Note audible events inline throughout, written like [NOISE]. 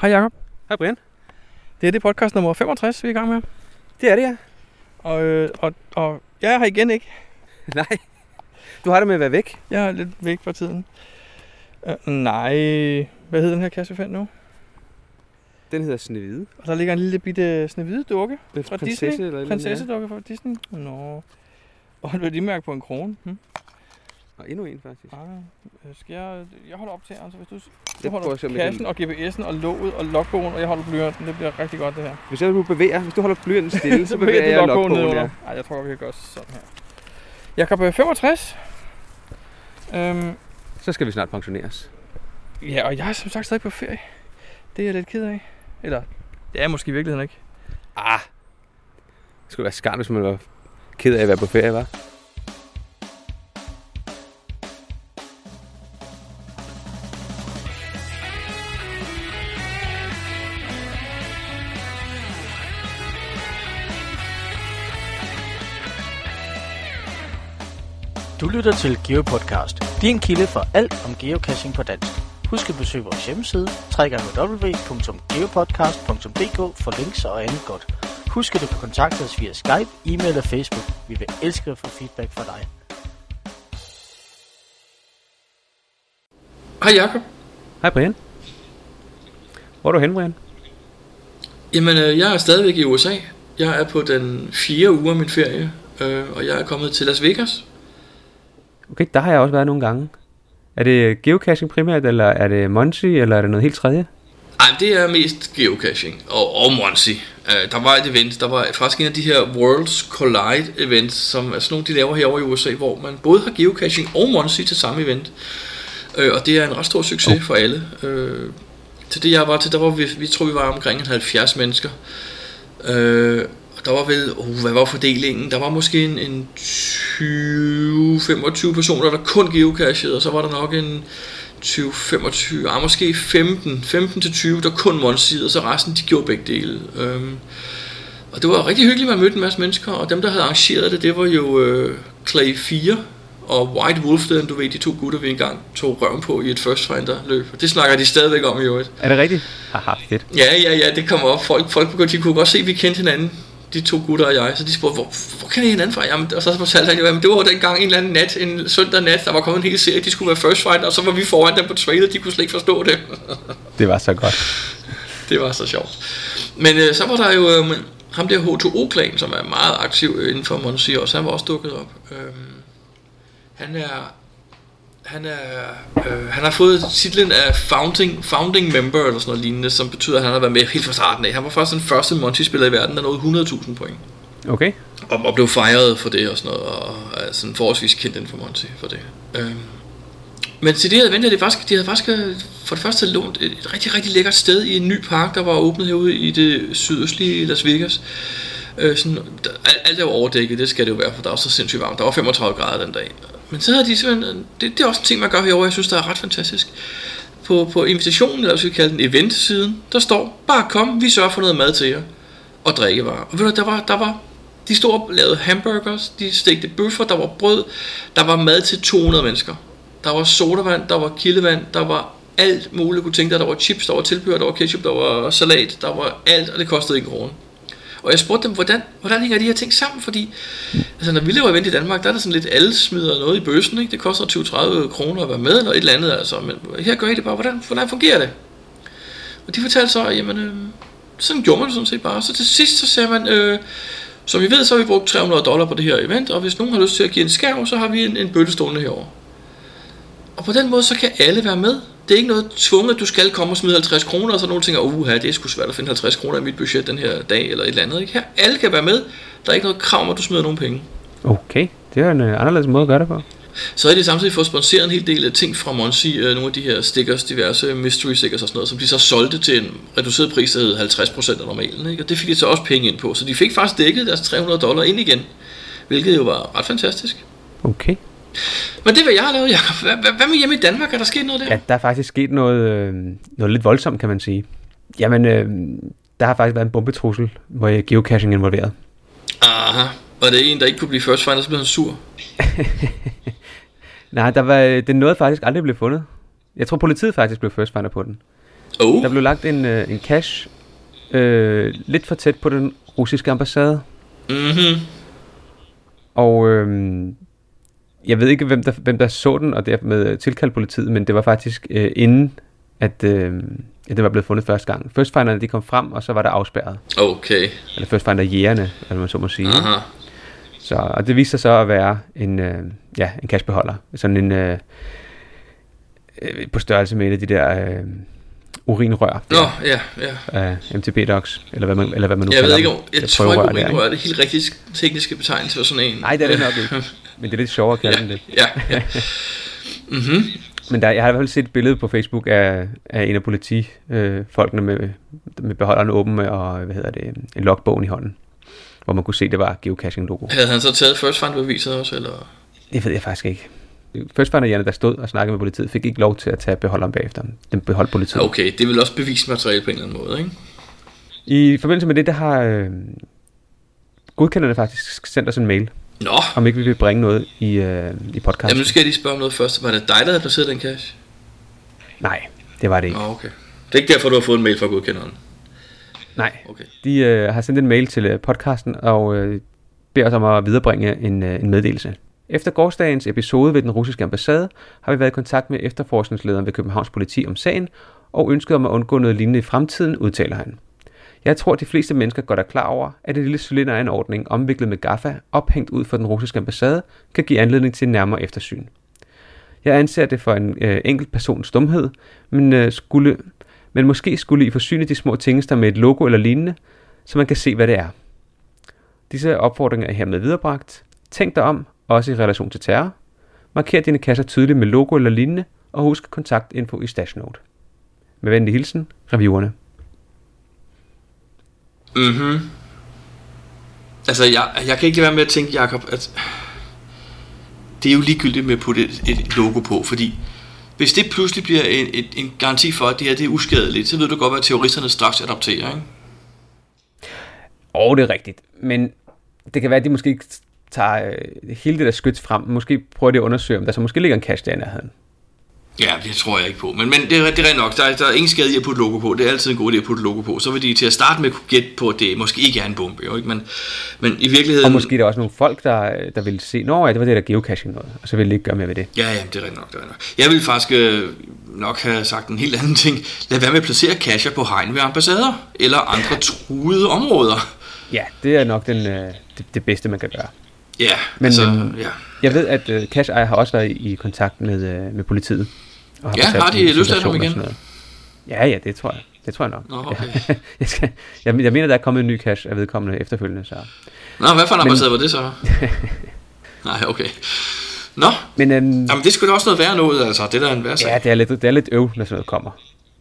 Hej Jacob. Hej Brian. Det er det podcast nummer 65, vi er i gang med. Det er det, ja. Og, øh, og, og jeg er her igen, ikke? [LAUGHS] Nej. Du har det med at være væk. Jeg er lidt væk for tiden. Uh, nej, hvad hedder den her kasse, vi fandt nu? Den hedder Snevide. Og der ligger en lille bitte snehvide dukke fra Prinsesse Disney. eller Prinsessedukke fra Disney. Nå. Og et værdimærke på en krone. Hm? Og endnu en, faktisk. Ah, øh, skal jeg, jeg holder op til, altså hvis du, du prøver holder jeg kassen og GPS'en og låget og logbogen, og jeg holder blyanten. Det bliver rigtig godt, det her. Hvis jeg nu bevæger, hvis du holder blyanten [LAUGHS] stille, så bevæger du jeg logbogen logbogen, ja. Ej, jeg tror, vi kan gøre sådan her. Jakob er 65. Øhm, Så skal vi snart pensioneres. ja, og jeg er som sagt stadig på ferie. Det er jeg lidt ked af. Eller, det er måske i virkeligheden ikke. Ah. Det skulle være skart, hvis man var ked af at være på ferie, var. Du lytter til GeoPodcast, din kilde for alt om geocaching på dansk. Husk at besøge vores hjemmeside, www.geopodcast.dk for links og andet godt. Husk at du kan kontakte os via Skype, e-mail og Facebook. Vi vil elske at få feedback fra dig. Hej Jakob. Hej Brian. Hvor er du hen, Brian? Jamen, øh, jeg er stadigvæk i USA. Jeg er på den fjerde uge af min ferie, øh, og jeg er kommet til Las Vegas. Okay, der har jeg også været nogle gange. Er det geocaching primært, eller er det Monty, eller er det noget helt tredje? Ej, men det er mest geocaching og, og Monty. Uh, der var et event, der var faktisk en af de her Worlds Collide events, som er sådan nogle, de laver herovre i USA, hvor man både har geocaching og Monty til samme event. Uh, og det er en ret stor succes oh. for alle. Uh, til det jeg var til, der var vi, vi tror vi var omkring en 70 mennesker. Og der var vel, uh, hvad var fordelingen? Der var måske en, en 20-25 personer, der kun geocachede, og så var der nok en 20-25, ah, måske 15, 15-20, der kun monstede, og så resten, de gjorde begge dele. Øhm, og det var rigtig hyggeligt, man mødte en masse mennesker, og dem, der havde arrangeret det, det var jo øh, Clay 4 og White Wolf, den, du ved, de to gutter, vi engang tog røven på i et First Finder løb. Og det snakker de stadigvæk om i øvrigt. Er det rigtigt? Haha, fedt. Ja, ja, ja, det kom op. Folk, folk begyndte, de kunne godt se, at vi kendte hinanden, de to gutter og jeg. Så de spurgte, hvor, hvor kender I hinanden fra? Jamen, og så fortalte han jo, at det var dengang en eller anden nat, en søndag nat, der var kommet en hel serie, de skulle være first fight, og så var vi foran dem på trailer, de kunne slet ikke forstå det. Det var så godt. [LAUGHS] det var så sjovt. Men øh, så var der jo øh, ham der H2O-klan, som er meget aktiv inden for Monsi også, han var også dukket op. Øhm, han er han, er, øh, han har fået titlen af founding, founding member eller sådan noget lignende, som betyder, at han har været med helt fra starten af. Han var faktisk den første Monty-spiller i verden, der nåede 100.000 point. Okay. Og, og blev fejret for det og sådan noget, og er sådan forholdsvis kendt inden for Monty for det. Øhm. Men til det her event, de, faktisk, de havde faktisk øh, for det første lånt et, et rigtig, rigtig lækkert sted i en ny park, der var åbnet herude i det sydøstlige Las Vegas. Øh, sådan, der, alt er jo overdækket, det skal det jo være, for der var så sindssygt varmt. Der var 35 grader den dag. Men så havde de simpelthen, det, det er også en ting, man gør herovre, jeg synes, der er ret fantastisk. På, på invitationen, eller skal vi kalde den, event-siden, der står, bare kom, vi sørger for noget mad til jer, og drikkevarer. Og ved du, der var, der var, de stod og lavede hamburgers, de stegte bøffer, der var brød, der var mad til 200 mennesker. Der var sodavand, der var kildevand, der var alt muligt, kunne tænke dig. Der var chips, der var tilbehør, der var ketchup, der var salat, der var alt, og det kostede ikke kroner. Og jeg spurgte dem, hvordan, hvordan hænger de her ting sammen? Fordi altså, når vi lever event i Danmark, der er der sådan lidt, alle smider noget i bøssen. Ikke? Det koster 20-30 kroner at være med, eller et eller andet. Altså. Men her gør I det bare, hvordan, hvordan fungerer det? Og de fortalte så, jamen, øh, sådan gjorde man det sådan set bare. Så til sidst, så sagde man, øh, som I ved, så har vi brugt 300 dollar på det her event, og hvis nogen har lyst til at give en skærv, så har vi en, en bøtte stående herovre. Og på den måde, så kan alle være med. Det er ikke noget tvunget, at du skal komme og smide 50 kroner, og så nogen tænker, uha, det er sgu svært at finde 50 kroner i mit budget den her dag, eller et eller andet. Ikke? Her, alle kan være med. Der er ikke noget krav om, at du smider nogen penge. Okay, det er en uh, anderledes måde at gøre det på. Så har de samtidig fået sponsoreret en hel del af ting fra Monsi, øh, nogle af de her stickers, diverse mystery stickers og sådan noget, som de så solgte til en reduceret pris, der hed 50% af normalen. Ikke? Og det fik de så også penge ind på. Så de fik faktisk dækket deres 300 dollar ind igen, hvilket jo var ret fantastisk. Okay. Men det hvad jeg har lavet, Jacob. Hvad, hvad, med hjemme i Danmark? Er der sket noget der? Ja, der er faktisk sket noget, øh, noget lidt voldsomt, kan man sige. Jamen, øh, der har faktisk været en bombetrussel, hvor jeg geocaching er involveret. Aha. Var det en, der ikke kunne blive first finder, så blev han sur? [LAUGHS] Nej, der var, den nåede faktisk aldrig blive fundet. Jeg tror, politiet faktisk blev first finder på den. Oh, Der blev lagt en, øh, en cache øh, lidt for tæt på den russiske ambassade. mhm. Og øh, jeg ved ikke, hvem der, hvem der så den, og dermed tilkaldte politiet, men det var faktisk øh, inden, at, øh, at det var blevet fundet første gang. First Finderne, de kom frem, og så var der afspærret. Okay. Eller First Finder jægerne, eller man så må sige. Aha. Så, og det viste sig så at være en, øh, ja, en cashbeholder. Sådan en øh, øh, på størrelse med et af de der øh, urinrør Nå, ja, ja. af MTB-docs, eller hvad man, eller hvad man nu Jeg ved kalder ikke, dem. om, jeg Det tror ikke, urinrør er det helt rigtige tekniske betegnelse for sådan en. Nej, det er det nok ikke. [LAUGHS] Men det er lidt sjovere at kalde Ja, den det. ja, ja. [LAUGHS] Mhm. Men der, jeg har i hvert fald set et billede på Facebook af, af en af politifolkene øh, med, med beholderen åben og hvad hedder det, en logbogen i hånden, hvor man kunne se, det var geocaching-logo. Havde han så taget first find beviset også, eller? Det ved jeg faktisk ikke. Først var der der stod og snakkede med politiet, fik ikke lov til at tage beholderen bagefter. Den beholdt politiet. Okay, det vel også bevismateriale på en eller anden måde, ikke? I forbindelse med det, der har øh, godkenderne faktisk sendt os en mail, Nå, om ikke vi vil bringe noget i, øh, i podcasten. jamen nu skal jeg lige spørge om noget først. Var det dig, der havde placeret den cash? Nej, det var det ikke. Nå, okay. Det er ikke derfor, du har fået en mail fra godkenderen. Nej, Okay. de øh, har sendt en mail til øh, podcasten og øh, beder os om at viderebringe en, øh, en meddelelse. Efter gårsdagens episode ved den russiske ambassade har vi været i kontakt med efterforskningslederen ved Københavns politi om sagen og ønsket om at undgå noget lignende i fremtiden, udtaler han. Jeg tror, at de fleste mennesker godt er klar over, at en lille cylinderanordning omviklet med gaffa, ophængt ud for den russiske ambassade, kan give anledning til nærmere eftersyn. Jeg anser det for en øh, enkelt persons dumhed, men, øh, skulle, men måske skulle I forsyne de små tingester med et logo eller lignende, så man kan se, hvad det er. Disse opfordringer er hermed viderebragt. Tænk dig om, også i relation til terror. Marker dine kasser tydeligt med logo eller lignende, og husk kontaktinfo i Stashnote. Med venlig hilsen, reviewerne. Mhm. Altså, jeg, jeg kan ikke være med at tænke, Jacob, at det er jo ligegyldigt med at putte et, et logo på, fordi hvis det pludselig bliver en, et, en garanti for, at det her det er uskadeligt, så ved du godt, hvad terroristerne straks adopterer, ikke? Og det er rigtigt, men det kan være, at de måske ikke tager øh, hele det der skyts frem. Måske prøver de at undersøge, om der så måske ligger en cache der i nærheden. Ja, det tror jeg ikke på. Men, men det, er, det er rigtigt nok. Der er, der er ingen skade i at putte logo på. Det er altid en god idé at putte logo på. Så vil de til at starte med kunne gætte på, at det måske ikke er en bombe. Jo, ikke? Men, men i virkeligheden... Og måske er der også nogle folk, der, der vil se, nå ja, det var det der geocaching noget, og så vil de ikke gøre mere ved det. Ja, ja, det er rigtigt nok. Det er nok. Jeg ville faktisk øh, nok have sagt en helt anden ting. Lad være med at placere cacher på hegn ved ambassader eller andre truede områder. Ja, det er nok den, øh, det, det bedste, man kan gøre. Ja, Men, altså, øhm, ja. Jeg ved, at øh, Cash har også været i, i kontakt med, øh, med politiet. Og Ja, fortalt har de løsladt ham igen? Ja, ja, det tror jeg. Det tror jeg nok. Nå, okay. [LAUGHS] jeg, skal, jeg, jeg mener, der er kommet en ny cash af vedkommende efterfølgende. Så. Nå, hvad for en ambassade var det så? [LAUGHS] Nej, okay. Nå, Men øhm, jamen det skulle da også noget værre noget, altså. Det er da en værre sag. ja, det er, lidt, det er lidt øv, når sådan noget kommer.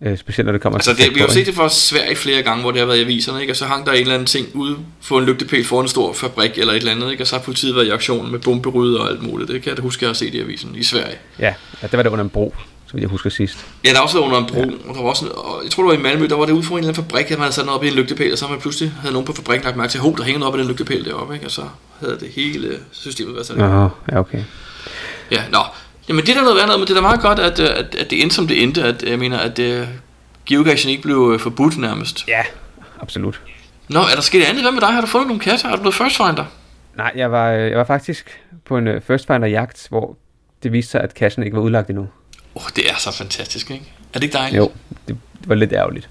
Øh, specielt når det kommer Altså, det, vi har jo set det for Sverige flere gange, hvor det har været i aviserne, ikke? og så hang der en eller anden ting ude på en lygtepæl foran en stor fabrik eller et eller andet, ikke? og så har politiet været i aktion med bomberyder og alt muligt. Det kan jeg da huske, jeg har set i avisen i Sverige. Ja, ja, det var der under en bro, så vidt jeg husker sidst. Ja, der var også under en bro, ja. og der var også, og jeg tror, det var i Malmø, der var det ude for en eller anden fabrik, at man havde sat noget op i en lygtepæl, og så man pludselig havde nogen på fabrikken lagt mærke til, hov, der hænger noget op i den lygtepæl deroppe, ikke? og så havde det hele systemet været sådan. Nå, ja, okay. Ja, nå. Jamen det er da noget noget, men det er da meget godt, at, øh, at, at det endte som det endte, at jeg mener, at uh, geocaching ikke blev øh, forbudt nærmest. Ja, absolut. Nå, er der sket andet? Hvad med dig? Har du fundet nogle kasser? Har du blevet first finder? Nej, jeg var, øh, jeg var faktisk på en First Finder jagt, hvor det viste sig, at cashen ikke var udlagt endnu. Oh, det er så fantastisk, ikke? Er det ikke dejligt? Jo, det, var lidt ærgerligt.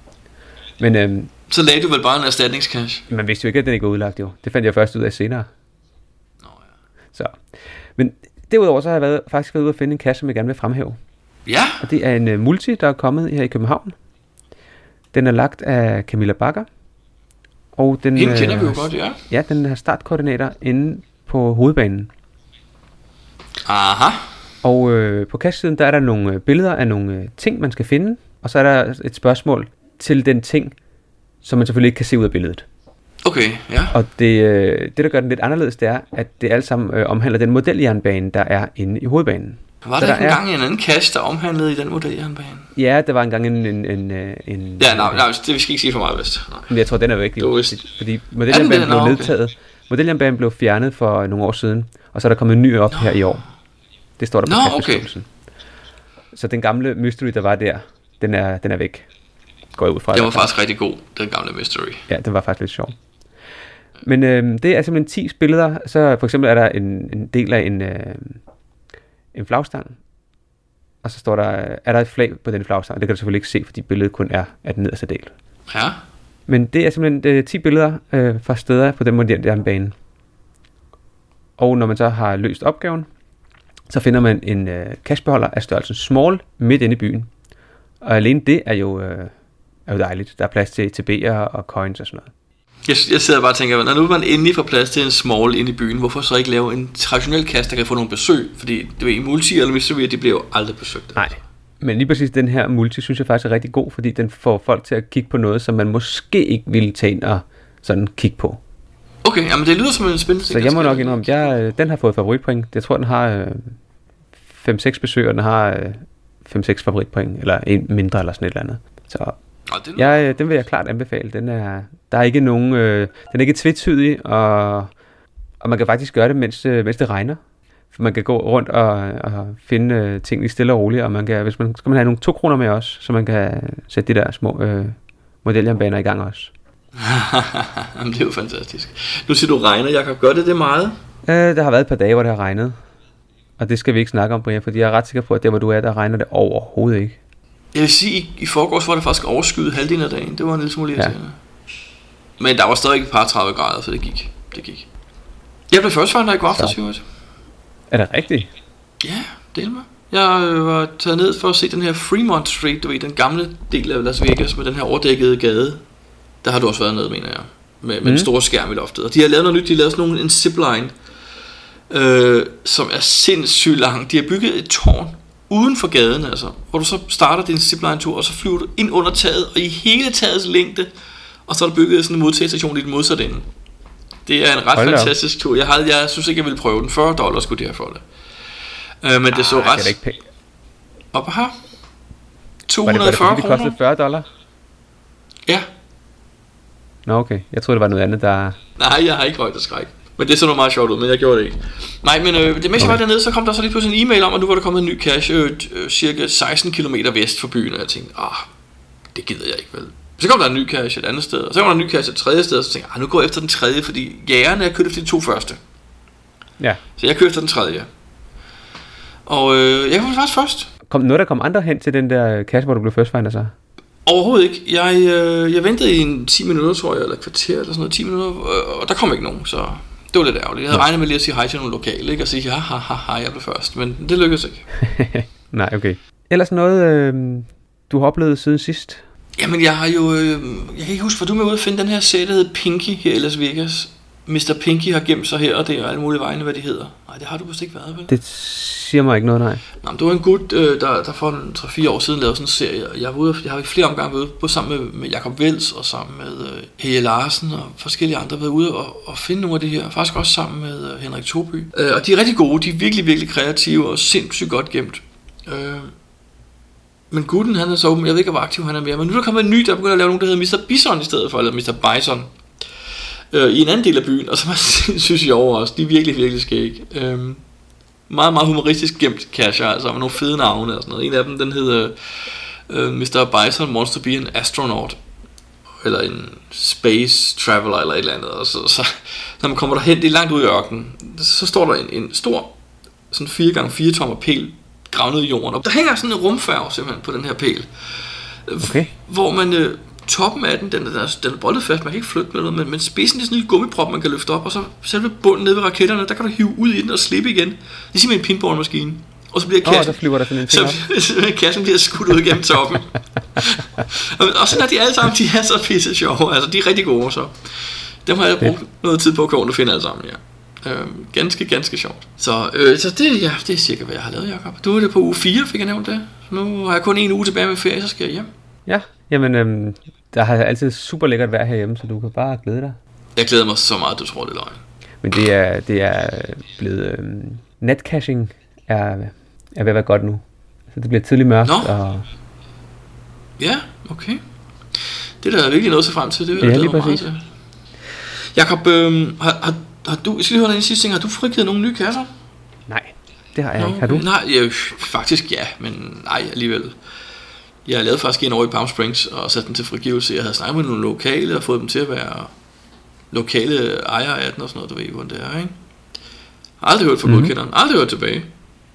Men øhm, Så lagde du vel bare en erstatningscash? man vidste jo ikke, at den ikke var udlagt jo. Det fandt jeg først ud af senere. Nå, ja. Så. Men derudover så har jeg været, faktisk været ude at finde en kasse, som jeg gerne vil fremhæve. Ja, Og det er en uh, multi, der er kommet her i København. Den er lagt af Camilla Bakker. Og den, hende kender øh, vi jo godt, ja. Ja, den har startkoordinater inde på hovedbanen. Aha. Og øh, på kastsiden, der er der nogle øh, billeder af nogle øh, ting, man skal finde. Og så er der et spørgsmål til den ting, som man selvfølgelig ikke kan se ud af billedet. Okay, ja. Og det, øh, det, der gør den lidt anderledes, det er, at det alt sammen øh, omhandler den modeljernbane, der er inde i hovedbanen. Var der der ikke er- engang en anden cash, der omhandlede i den modeljernbane? Ja, der var engang en... en, en, en Ja, nej, nej, det vi skal ikke sige for meget, vist. Nej. Men jeg tror, den er væk. Det var vist- Fordi- modeljernbanen blev Nå, okay. nedtaget. Modeljernbanen blev fjernet for nogle år siden, og så er der kommet en ny op her i år. Det står der på Nå, kastbeskrivelsen. Så den gamle mystery, der var der, den er, den er væk. går jeg ud fra. Det var faktisk rigtig god, den gamle Mystery. Ja, det var faktisk lidt sjovt. Men øh, det er simpelthen 10 billeder. Så for eksempel er der en, en del af en, øh, en flagstang. Og så står der, er der et flag på den flagstang. Det kan du selvfølgelig ikke se, fordi billedet kun er af den nederste del. Ja, Men det er simpelthen er 10 billeder øh, fra steder på den moderne jernbane. Og når man så har løst opgaven, så finder man en øh, cashbeholder af størrelsen small midt inde i byen. Og alene det er jo, øh, er jo dejligt. Der er plads til TB'er og coins og sådan noget. jeg, jeg sidder bare og tænker, når nu man endelig får plads til en small inde i byen, hvorfor så ikke lave en traditionel kasse, der kan få nogle besøg? Fordi du ved, multi eller mystery, de bliver jo aldrig besøgt. Nej. Men lige præcis den her multi, synes jeg faktisk er rigtig god, fordi den får folk til at kigge på noget, som man måske ikke ville tage ind og sådan kigge på. Okay, jamen det lyder som en spændende. Så jeg må der nok indrømme, jeg, øh, den har fået favoritpoint. Jeg tror, den har øh, 5-6 besøg, og den har øh, 5-6 favoritpoint, eller en mindre eller sådan et eller andet. Så lyder... jeg, øh, den vil jeg klart anbefale. Den er, der er ikke nogen, øh, den er ikke tvetydig, og, og man kan faktisk gøre det, mens, øh, mens det regner. For man kan gå rundt og, og finde øh, ting lige stille og roligt, og man kan, hvis man, skal man have nogle to kroner med også, så man kan sætte de der små øh, modeljernbaner i gang også. [LAUGHS] Det er jo fantastisk. Nu siger du regner, Jacob. Gør det det meget? Øh, der har været et par dage, hvor det har regnet. Og det skal vi ikke snakke om, Brian, fordi jeg er ret sikker på, at der, hvor du er, der regner det overhovedet ikke. Jeg vil sige, i, i forgårs var det faktisk overskyet halvdelen af dagen. Det var en lille smule irriterende. Ja. Men der var stadig et par 30 grader, så det gik. Det gik. Jeg blev først i går aftes, øvrigt. Er det rigtigt? Ja, del med. Jeg øh, var taget ned for at se den her Fremont Street, du ved, den gamle del af Las Vegas med den her overdækkede gade. Der har du også været nede, mener jeg. Med, med mm. den store skærm i loftet. Og de har lavet noget nyt, de har lavet sådan nogle, en zipline, øh, som er sindssygt lang. De har bygget et tårn uden for gaden, altså, hvor du så starter din zipline-tur, og så flyver du ind under taget, og i hele tagets længde, og så er der bygget sådan en modtagestation i den modsatte ende. Det er en ret Hold da op. fantastisk tur. Jeg, havde, jeg synes ikke, jeg ville prøve den. 40 dollars skulle de have for det. Øh, men det så Ej, ret det er ikke pænt. op her. Var det, var det 240 fordi, det kroner. kostede 40 dollar? Ja. Nå, okay. Jeg troede, det var noget andet, der... Nej, jeg har ikke højt skræk. Men det så noget meget sjovt ud, men jeg gjorde det ikke. Nej, men øh, det mens jeg var Okay. dernede, så kom der så lige pludselig en e-mail om, at nu var der kommet en ny cache øh, øh, cirka 16 km vest for byen, og jeg tænkte, ah, det gider jeg ikke vel. Så kom der en ny cache et andet sted, og så kom der en ny cache et tredje sted, og så tænkte jeg, ah, nu går jeg efter den tredje, fordi jægerne er kørt efter de to første. Ja. Så jeg kører efter den tredje. Og øh, jeg var faktisk først. Kom noget, der kom andre hen til den der kasse, hvor du blev first finder så? Overhovedet ikke. Jeg, øh, jeg ventede i en 10 minutter, tror jeg, eller et kvarter eller sådan noget, 10 minutter, øh, og der kom ikke nogen, så det var lidt ærgerligt. Jeg havde regnet med lige at sige hej til nogle lokale, ikke? og sige, ja, ha, ha, ha, jeg blev først, men det lykkedes ikke. [LAUGHS] Nej, okay. Ellers noget, øh, du har oplevet siden sidst? Jamen, jeg har jo, øh, jeg kan ikke huske, hvor du med ude at finde den her serie, der hedder Pinky her i Las Vegas. Mr. Pinky har gemt sig her, og det er alle mulige vegne, hvad de hedder. Nej, det har du vist ikke været, vel? Det siger mig ikke noget, nej. Nå, men det var en gut, øh, der, der for en 3-4 år siden lavede sådan en serie, og jeg, var ude, jeg har flere omgange været ude, både sammen med, med Jacob Vels og sammen med øh, Helge Larsen og forskellige andre, været ude og, og finde nogle af de her, faktisk også sammen med øh, Henrik Toby. Øh, og de er rigtig gode, de er virkelig, virkelig kreative og sindssygt godt gemt. Øh, men gutten, han er så åben, jeg ved ikke, hvor aktiv han er mere, men nu er der kommet en ny, der begynder at lave nogen, der hedder Mr. Bison i stedet for, eller Mr. Bison øh, i en anden del af byen, og som er sindssygt sjove også. De er virkelig, virkelig skæg. Øh, meget, meget humoristisk gemt cacher, altså med nogle fede navne og sådan noget. En af dem, den hedder øh, Mr. Bison wants to be an astronaut. Eller en space traveler eller et eller andet. Og så, så når man kommer derhen, det er langt ud i ørkenen, så står der en, en stor, sådan 4x4 tommer pæl, gravet ned i jorden. Og der hænger sådan en rumfærge simpelthen på den her pæl. Okay. Hvor man, øh, toppen af den, den, er, den er boldet fast, man kan ikke flytte med noget, men, men spidsen er sådan en lille gummiprop, man kan løfte op, og så selve bunden nede ved raketterne, der kan du hive ud i den og slippe igen. Det er simpelthen en pinballmaskine. Og så bliver Åh, oh, kassen, der flyver der sådan en ting [LAUGHS] så, så kassen bliver skudt ud gennem toppen. [LAUGHS] og, sådan er de alle sammen, de er så pisse sjove, altså de er rigtig gode så. Dem har jeg brugt noget tid på at at finde alle sammen, ja. Øhm, ganske, ganske sjovt. Så, øh, så det, ja, det er cirka, hvad jeg har lavet, Jacob. Du er det på uge 4, fik jeg nævnt det. Nu har jeg kun en uge tilbage med ferie, så skal jeg hjem. Ja, jamen, øhm, der har altid super lækkert vejr herhjemme, så du kan bare glæde dig. Jeg glæder mig så meget, du tror, det er løgn. Men det er, det er blevet... Øhm, netcaching er, er ved at være godt nu. Så det bliver tidligt mørkt, Nå. og Ja, okay. Det er da virkelig noget at se frem til. Det vil Ja, jeg glæde mig til. Jakob, øh, har, har, har du, jeg skal lige høre dig en sidste ting, har du frigivet nogle nye kasser? nej, det har jeg ikke. Har du? Nej, ja, faktisk ja, men nej alligevel. Jeg lavede faktisk en over i Palm Springs og satte den til frigivelse. Jeg havde snakket med nogle lokale og fået dem til at være lokale ejere af den og sådan noget, du ved, hvordan det er, ikke? Aldrig hørt fra mm-hmm. godkenderen. Aldrig hørt tilbage.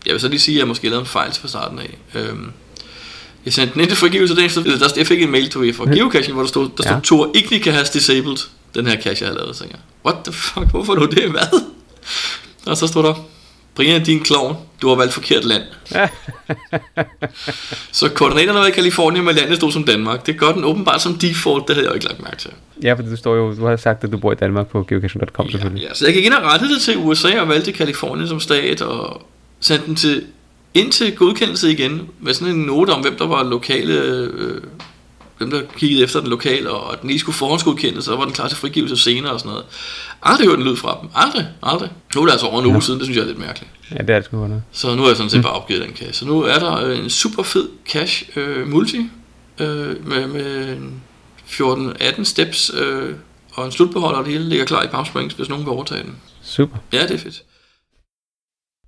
Jeg vil så lige sige, at jeg måske lavede en fejl fra starten af. Øhm, jeg sendte den ind til frigivelse, den efter, der, jeg fik en mail til fra geocaching, hvor der stod, der stod, ja. Tor Ignica has disabled den her cache, jeg havde lavet. Så jeg, what the fuck, hvorfor nu det, hvad? [LAUGHS] Og så stod der, Brian, din klovn, du har valgt forkert land. [LAUGHS] så koordinaterne var i Kalifornien, men landet stod som Danmark. Det gør den åbenbart som default, det havde jeg jo ikke lagt mærke til. Ja, for du står jo, du har sagt, at du bor i Danmark på geocaching.com ja, selvfølgelig. Ja, så jeg gik ind og rettede det til USA og valgte Kalifornien som stat, og sendte den til, ind til godkendelse igen, med sådan en note om, hvem der var lokale øh, dem der kiggede efter den lokale, og at den lige skulle forhåndsgodkendes, så var den klar til frigivelse senere og sådan noget. Aldrig hørt en lyd fra dem. Aldrig, aldrig. Nu er det altså over en uge ja. siden, det synes jeg er lidt mærkeligt. Ja, det er det sgu noget. Så nu er jeg sådan set mm. bare opgivet den cache. Så nu er der øh, en super fed cache øh, multi, øh, med, med 14-18 steps, øh, og en slutbeholder, og det hele ligger klar i Palm Springs, hvis nogen vil overtage den. Super. Ja, det er fedt.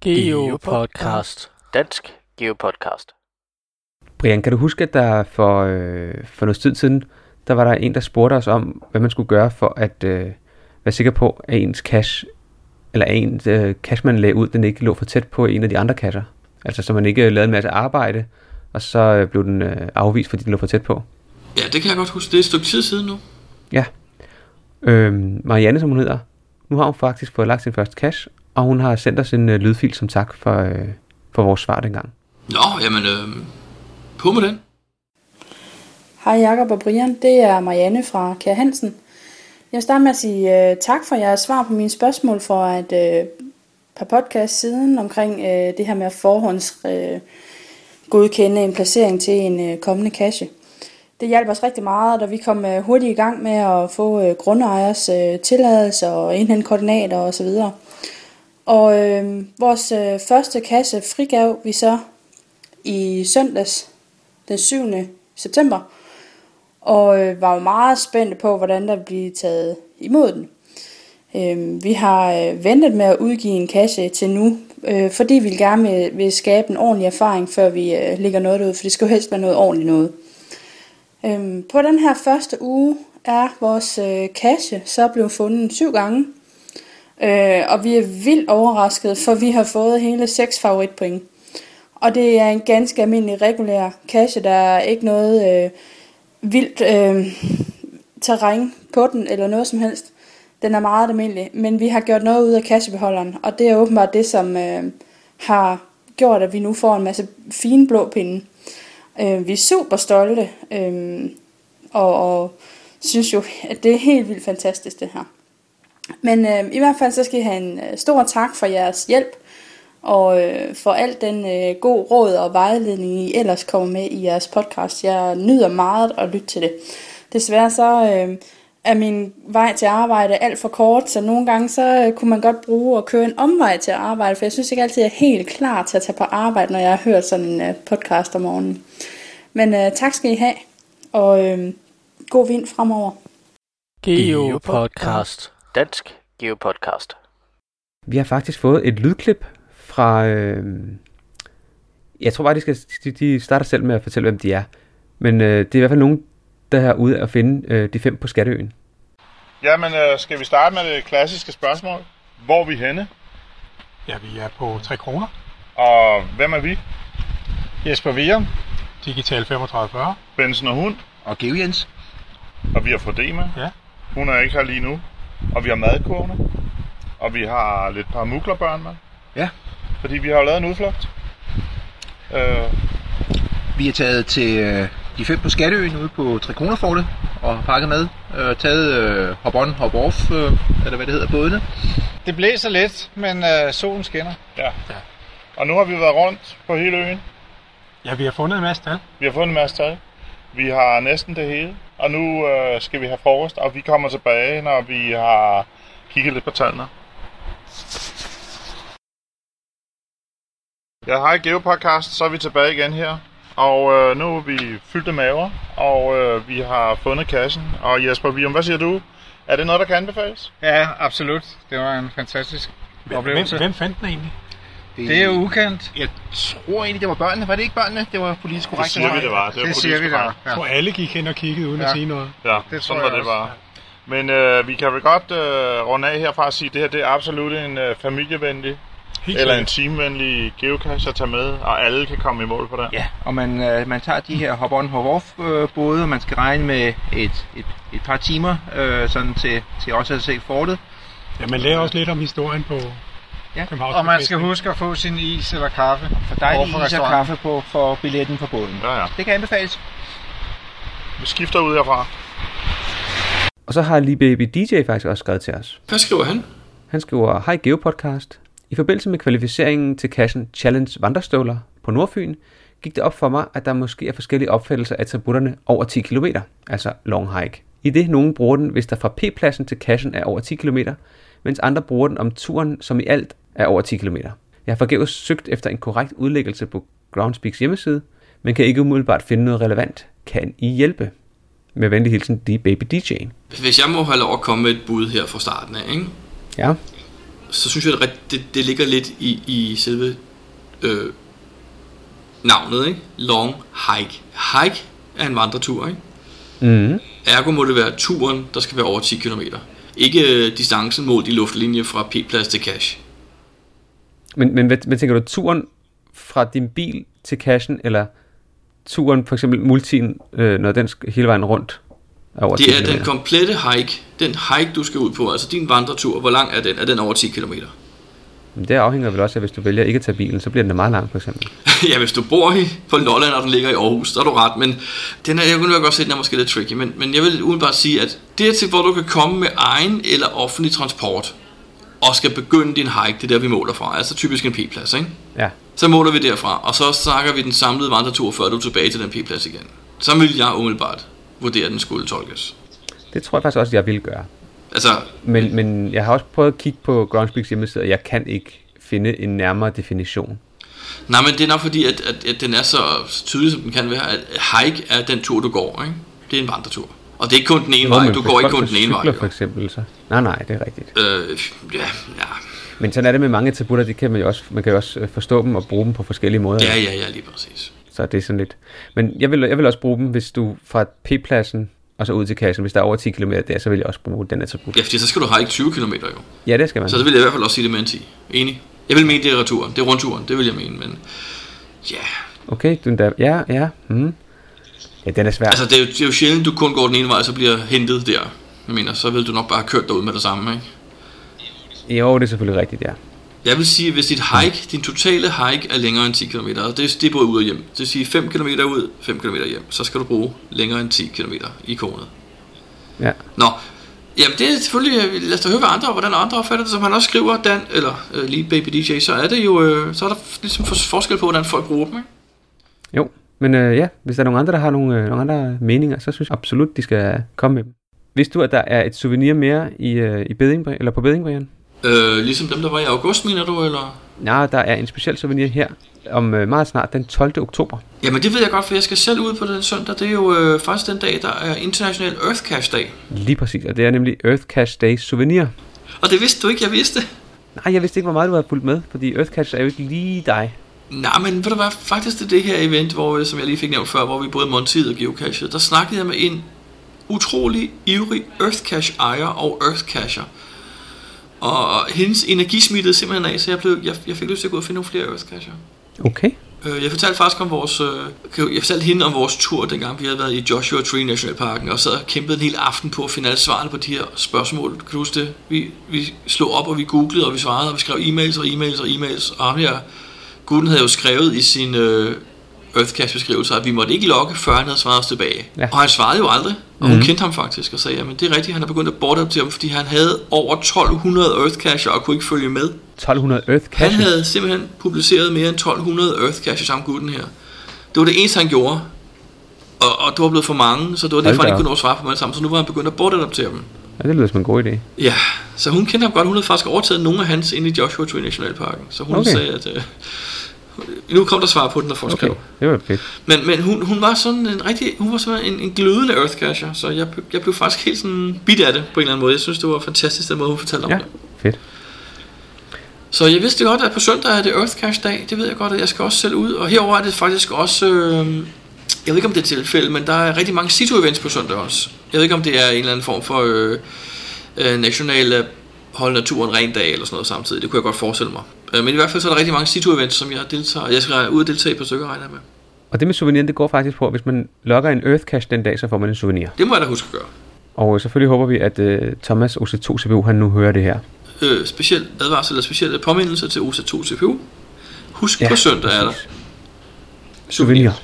Geo Podcast. Dansk Geo Podcast. Brian, kan du huske, at der for, øh, for noget tid siden, der var der en, der spurgte os om, hvad man skulle gøre for at øh, være sikker på, at ens cache, eller ens øh, cache, man lagde ud, den ikke lå for tæt på en af de andre cacher. Altså, så man ikke lavede en masse arbejde, og så øh, blev den øh, afvist, fordi den lå for tæt på. Ja, det kan jeg godt huske. Det er et stykke tid siden nu. Ja. Øh, Marianne, som hun hedder, nu har hun faktisk fået lagt sin første cache, og hun har sendt os en øh, lydfil som tak for, øh, for vores svar dengang. Nå, jamen, øh, på med den. Hej Jakob og Brian, det er Marianne fra Kær Hansen. Jeg vil starte med at sige uh, tak for jeres svar på mine spørgsmål for et uh, øh, par podcast siden omkring uh, det her med at forhånds uh, godkende en placering til en uh, kommende kasse. Det hjalp os rigtig meget, da vi kom uh, hurtigt i gang med at få uh, grundejers uh, tilladelse og indhente koordinater osv. Og uh, vores uh, første kasse frigav vi så i søndags den 7. september, og øh, var jo meget spændte på, hvordan der blev taget imod den. Øh, vi har øh, ventet med at udgive en kasse til nu, øh, fordi vi gerne vil, vil skabe en ordentlig erfaring, før vi øh, lægger noget ud, for det skal jo helst være noget ordentligt noget. Øh, på den her første uge er vores øh, kasse så blevet fundet syv gange, øh, og vi er vildt overrasket, for vi har fået hele seks favoritpoint. Og det er en ganske almindelig regulær kasse, der er ikke noget øh, vildt øh, terræn på den eller noget som helst. Den er meget almindelig, men vi har gjort noget ud af kassebeholderen, og det er åbenbart det, som øh, har gjort, at vi nu får en masse fine blå pinde. Øh, vi er super stolte, øh, og, og synes jo, at det er helt vildt fantastisk det her. Men øh, i hvert fald så skal I have en øh, stor tak for jeres hjælp, og øh, for alt den øh, god råd og vejledning, I ellers kommer med i jeres podcast. Jeg nyder meget at lytte til det. Desværre så øh, er min vej til arbejde alt for kort, så nogle gange så øh, kunne man godt bruge at køre en omvej til arbejde, for jeg synes ikke altid, jeg er helt klar til at tage på arbejde, når jeg har hørt sådan en øh, podcast om morgenen. Men øh, tak skal I have, og øh, god vind fremover. Geo Podcast. Dansk Geo Podcast. Vi har faktisk fået et lydklip fra... Øh, jeg tror bare, de, skal, de, de starter selv med at fortælle, hvem de er. Men øh, det er i hvert fald nogen, der er ude at finde øh, de fem på Skatteøen. Jamen, øh, skal vi starte med det klassiske spørgsmål? Hvor er vi henne? Ja, vi er på 3 kroner. Og hvem er vi? Jesper Vier. Digital 3540. Benson og Hund. Og Geo Jens. Og vi har med. Ja. Hun er ikke her lige nu. Og vi har madkurvene. Og vi har lidt par muglerbørn med. Ja. Fordi vi har jo lavet en udflugt. Øh, Vi er taget til øh, de fem på Skatteøen ude på Trikronerfortet og har pakket med. Øh, taget øh, hop on, hop off, øh, eller hvad det hedder, bådene. Det blæser lidt, men øh, solen skinner. ja. Og nu har vi været rundt på hele øen. Ja, vi har fundet en masse tal. Vi har fundet en masse tal. Vi har næsten det hele. Og nu øh, skal vi have frokost, og vi kommer tilbage, når vi har kigget lidt på tallene. Ja, hej Geopodcast, så er vi tilbage igen her. Og øh, nu er vi fyldte maver, og øh, vi har fundet kassen. Og Jesper Vium, hvad siger du? Er det noget, der kan anbefales? Ja, absolut. Det var en fantastisk Hvem, oplevelse. hvem fandt den egentlig? Det er jo ukendt. Jeg tror egentlig, det var børnene. Var det ikke børnene? Det var politisk korrekt. Det siger vi, det var. Det, var Det siger vi der. korrekt. Ja. Og alle gik hen og kiggede uden Ja. at sige noget. Ja, Det sådan tror var jeg det også, bare. Men øh, vi kan vel godt øh, runde af herfra og sige, at det her det er absolut en øh, familievenlig Helt eller en teamvenlig geocache at tage med, og alle kan komme i mål på den. Ja, og man, øh, man tager de her hop-on, hop-off øh, både, og man skal regne med et, et, et par timer øh, sådan til, til også at se fortet. Ja, man lærer også lidt om historien på Ja. Københavns Og man skal huske at få sin is eller kaffe. For Over for is og kaffe på for billetten på båden. Ja, ja. Det kan anbefales. Vi skifter ud herfra. Og så har lige Baby DJ faktisk også skrevet til os. Hvad skriver han? Han skriver, Hej Geopodcast. I forbindelse med kvalificeringen til kassen Challenge Vandrestøvler på Nordfyn, gik det op for mig, at der måske er forskellige opfattelser af attributterne over 10 km, altså long hike. I det nogen bruger den, hvis der fra P-pladsen til kassen er over 10 km, mens andre bruger den om turen, som i alt er over 10 km. Jeg har forgæves søgt efter en korrekt udlæggelse på Groundspeaks hjemmeside, men kan ikke umiddelbart finde noget relevant. Kan I hjælpe? Med venlig hilsen, de Baby DJ. Hvis jeg må have lov at komme med et bud her fra starten af, ikke? Ja, så synes jeg, at det, det, ligger lidt i, i selve øh, navnet, ikke? Long hike. Hike er en vandretur, ikke? mm. Ergo må det være turen, der skal være over 10 km. Ikke øh, distancen målt i luftlinje fra P-plads til cash. Men, men hvad, hvad tænker du, turen fra din bil til cashen, eller turen for eksempel multien, øh, når den skal hele vejen rundt over 10 Det er den komplette hike. Den hike, du skal ud på, altså din vandretur. Hvor lang er den? Er den over 10 km? Men det afhænger vel også af, hvis du vælger ikke at tage bilen, så bliver den meget lang for eksempel. [LAUGHS] ja, hvis du bor i, på Lolland, og den ligger i Aarhus, så er du ret. Men den er, jeg kunne godt se, den er måske lidt tricky. Men, men jeg vil udenbart sige, at det er til, hvor du kan komme med egen eller offentlig transport, og skal begynde din hike, det er der, vi måler fra. Altså typisk en P-plads, ikke? Ja, Så måler vi derfra, og så snakker vi den samlede vandretur, før du er tilbage til den P-plads igen. Så vil jeg umiddelbart vurdere, at den skulle tolkes. det tror jeg faktisk også, jeg vil gøre. Altså, Men, men jeg har også prøvet at kigge på Groundspeaks hjemmeside, og jeg kan ikke finde en nærmere definition. nej, men det er nok fordi, at, at, at den er så tydelig, som den kan være, at hike er den tur, du går, ikke? Det er en vandretur. Og det er ikke kun den ene Nå, vej, du går ikke kun den ene vej. jo. for eksempel, så... Nej, nej, det er rigtigt. Øh, ja, ja, Men sådan er det med mange attributter, det kan man jo også, man kan jo også øh, forstå dem og bruge dem på forskellige måder. ja, ja, ja, lige præcis. Så det er sådan lidt... Men jeg vil, jeg vil også bruge dem, hvis du fra P-pladsen og så ud til kassen, hvis der er over 10 km der, så vil jeg også bruge den attribut. Ja, fordi så skal du hike 20 km jo. Ja, det skal man. Så det vil jeg i hvert fald også sige det med en 10. Enig. Jeg vil mene, det er returen. Det er rundturen. Det vil jeg mene, men... Ja, Okay, den der... Ja, ja. Mm. Ja, den er svær. altså det er, jo, det er jo sjældent, du kun går den ene vej, så bliver hentet der. Jeg mener, så vil du nok bare have kørt derud med det samme, ikke? Jo, det er selvfølgelig rigtigt, ja. Jeg vil sige, hvis dit hike, din totale hike er længere end 10 km, og det, det er både ud og hjem. Det vil sige 5 km ud, 5 km hjem. Så skal du bruge længere end 10 km i konet. Ja. Nå, jamen det er selvfølgelig, lad os da høre, hvad andre, hvordan andre opfatter det, som han også skriver, Dan, eller øh, lige Baby DJ, så er det jo, øh, så er der ligesom for- forskel på, hvordan folk bruger dem, ikke? Jo, men øh, ja, hvis der er nogen andre, der har nogle, øh, nogle andre meninger, så synes jeg absolut, de skal komme med dem. Vidste du, at der er et souvenir mere i, øh, i Beding, eller på Beding, Brian? Øh, ligesom dem, der var i august, mener du, eller? Nej, der er en speciel souvenir her om øh, meget snart, den 12. oktober. Jamen det ved jeg godt, for jeg skal selv ud på den søndag. Det er jo øh, faktisk den dag, der er International Earth Cache Dag. Lige præcis, og det er nemlig Earth Cache Day souvenir. Og det vidste du ikke, jeg vidste. Nej, jeg vidste ikke, hvor meget du havde fulgt med, fordi Earth Cache er jo ikke lige dig. Nej, men ved du hvad, faktisk det det her event, hvor, øh, som jeg lige fik nævnt før, hvor vi både montede og geocachede, der snakkede jeg med en utrolig ivrig Earth Cache ejer og Earth Cacher. Og hendes energi smittede simpelthen af, så jeg, blev, jeg, jeg fik lyst til at gå og finde nogle flere Cacher. Okay. Øh, Jeg fortalte faktisk om vores, øh, jeg fortalte hende om vores tur, dengang vi havde været i Joshua Tree National Parken, og sad og kæmpede en hel aften på at finde alle svarene på de her spørgsmål. Kan du huske det? Vi, vi slog op, og vi googlede, og vi svarede, og vi skrev e-mails og e-mails og e-mails. Og ham her, gutten havde jo skrevet i sin øh, Earthcast beskrivelse, at vi måtte ikke logge, før han havde svaret os tilbage. Ja. Og han svarede jo aldrig, og hun kendte ham faktisk, og sagde, at det er rigtigt, han er begyndt at bortadoptere ham, fordi han havde over 1200 Earthcacher og kunne ikke følge med. 1200 Earth Han havde simpelthen publiceret mere end 1200 Earth Caches sammen gutten her. Det var det eneste, han gjorde. Og, og det var blevet for mange, så det var derfor, han ikke op. kunne nå at svare på dem alle sammen. Så nu var han begyndt at bortadoptere dem. Ja, det lyder som en god idé. Ja, så hun kendte ham godt. Hun havde faktisk overtaget nogle af hans ind i Joshua Tree Nationalparken. Så hun okay. sagde, at... Øh, nu kom der svar på den, når folk Okay, skrev. det var fedt. Men, men hun, hun var sådan en rigtig, hun var sådan en, en glødende earthcacher, så jeg, jeg blev faktisk helt sådan bit af det på en eller anden måde. Jeg synes, det var fantastisk, den måde, hun fortalte om Ja, det. fedt. Så jeg vidste godt, at på søndag er det Earth Cash dag. Det ved jeg godt, at jeg skal også selv ud. Og herover er det faktisk også... Øh, jeg ved ikke, om det er tilfælde, men der er rigtig mange situ-events på søndag også. Jeg ved ikke, om det er en eller anden form for øh, øh, national øh, hold naturen ren dag eller sådan noget samtidig. Det kunne jeg godt forestille mig. Øh, men i hvert fald så er der rigtig mange situ-events, som jeg deltager. Jeg skal ud og deltage på stykker, regner med. Og det med souvenir, det går faktisk på, at hvis man logger en Earth Cache den dag, så får man en souvenir. Det må jeg da huske at gøre. Og øh, selvfølgelig håber vi, at uh, Thomas OC2 CPU, han nu hører det her. Øh, speciel advarsel eller specielle påmindelser til OSA2 CPU. Husk ja, på søndag er der præcis. Souvenir. Og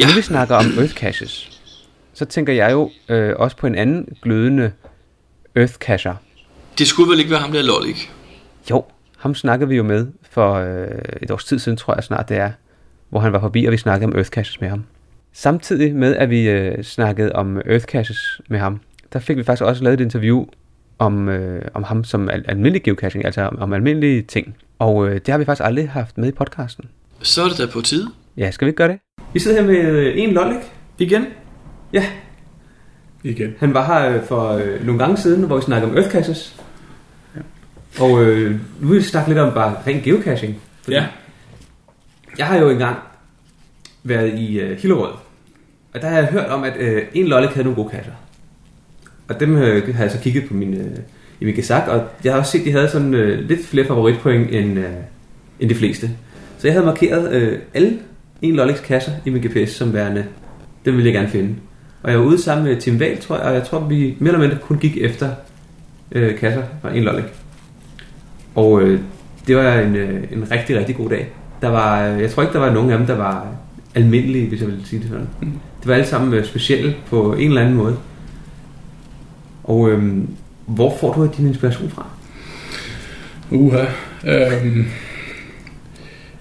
Ja. når vi snakker om Earth Caches, så tænker jeg jo øh, også på en anden glødende Earth Cacher. Det skulle vel ikke være ham der Lollik. Jo, ham snakkede vi jo med for øh, et års tid siden, tror jeg snart det er, hvor han var forbi, og vi snakkede om Earth Caches med ham. Samtidig med, at vi øh, snakkede om Earth Caches med ham, der fik vi faktisk også lavet et interview om, øh, om ham som al- almindelig geocaching, altså om, om almindelige ting. Og øh, det har vi faktisk aldrig haft med i podcasten. Så er det da på tide. Ja, skal vi ikke gøre det? Vi sidder her med øh, en lollik. Igen. Ja, igen. han var her øh, for øh, nogle gange siden, hvor vi snakkede om Earth Caches. Og øh, nu vil vi snakke lidt om bare ren geocaching. Fordi Ja. Jeg har jo engang været i øh, Hillerød, og der har jeg hørt om, at øh, en lollik havde nogle gode kasser. Og dem øh, har jeg så kigget på min, øh, i min gesak, og jeg har også set, at de havde sådan øh, lidt flere favoritpoint end, øh, end de fleste. Så jeg havde markeret øh, alle en lolliks kasser i min GPS som værende, dem ville jeg gerne finde. Og jeg var ude sammen med Tim Wahl, tror jeg, og jeg tror, vi mere eller mindre kun gik efter øh, kasser fra en lollik. Og øh, det var en, øh, en rigtig, rigtig god dag. Der var, øh, jeg tror ikke, der var nogen af dem, der var almindelige, hvis jeg vil sige det sådan. Mm. Det var alle sammen øh, specielle på en eller anden måde. Og øh, hvor får du din inspiration fra? Uha. Øhm,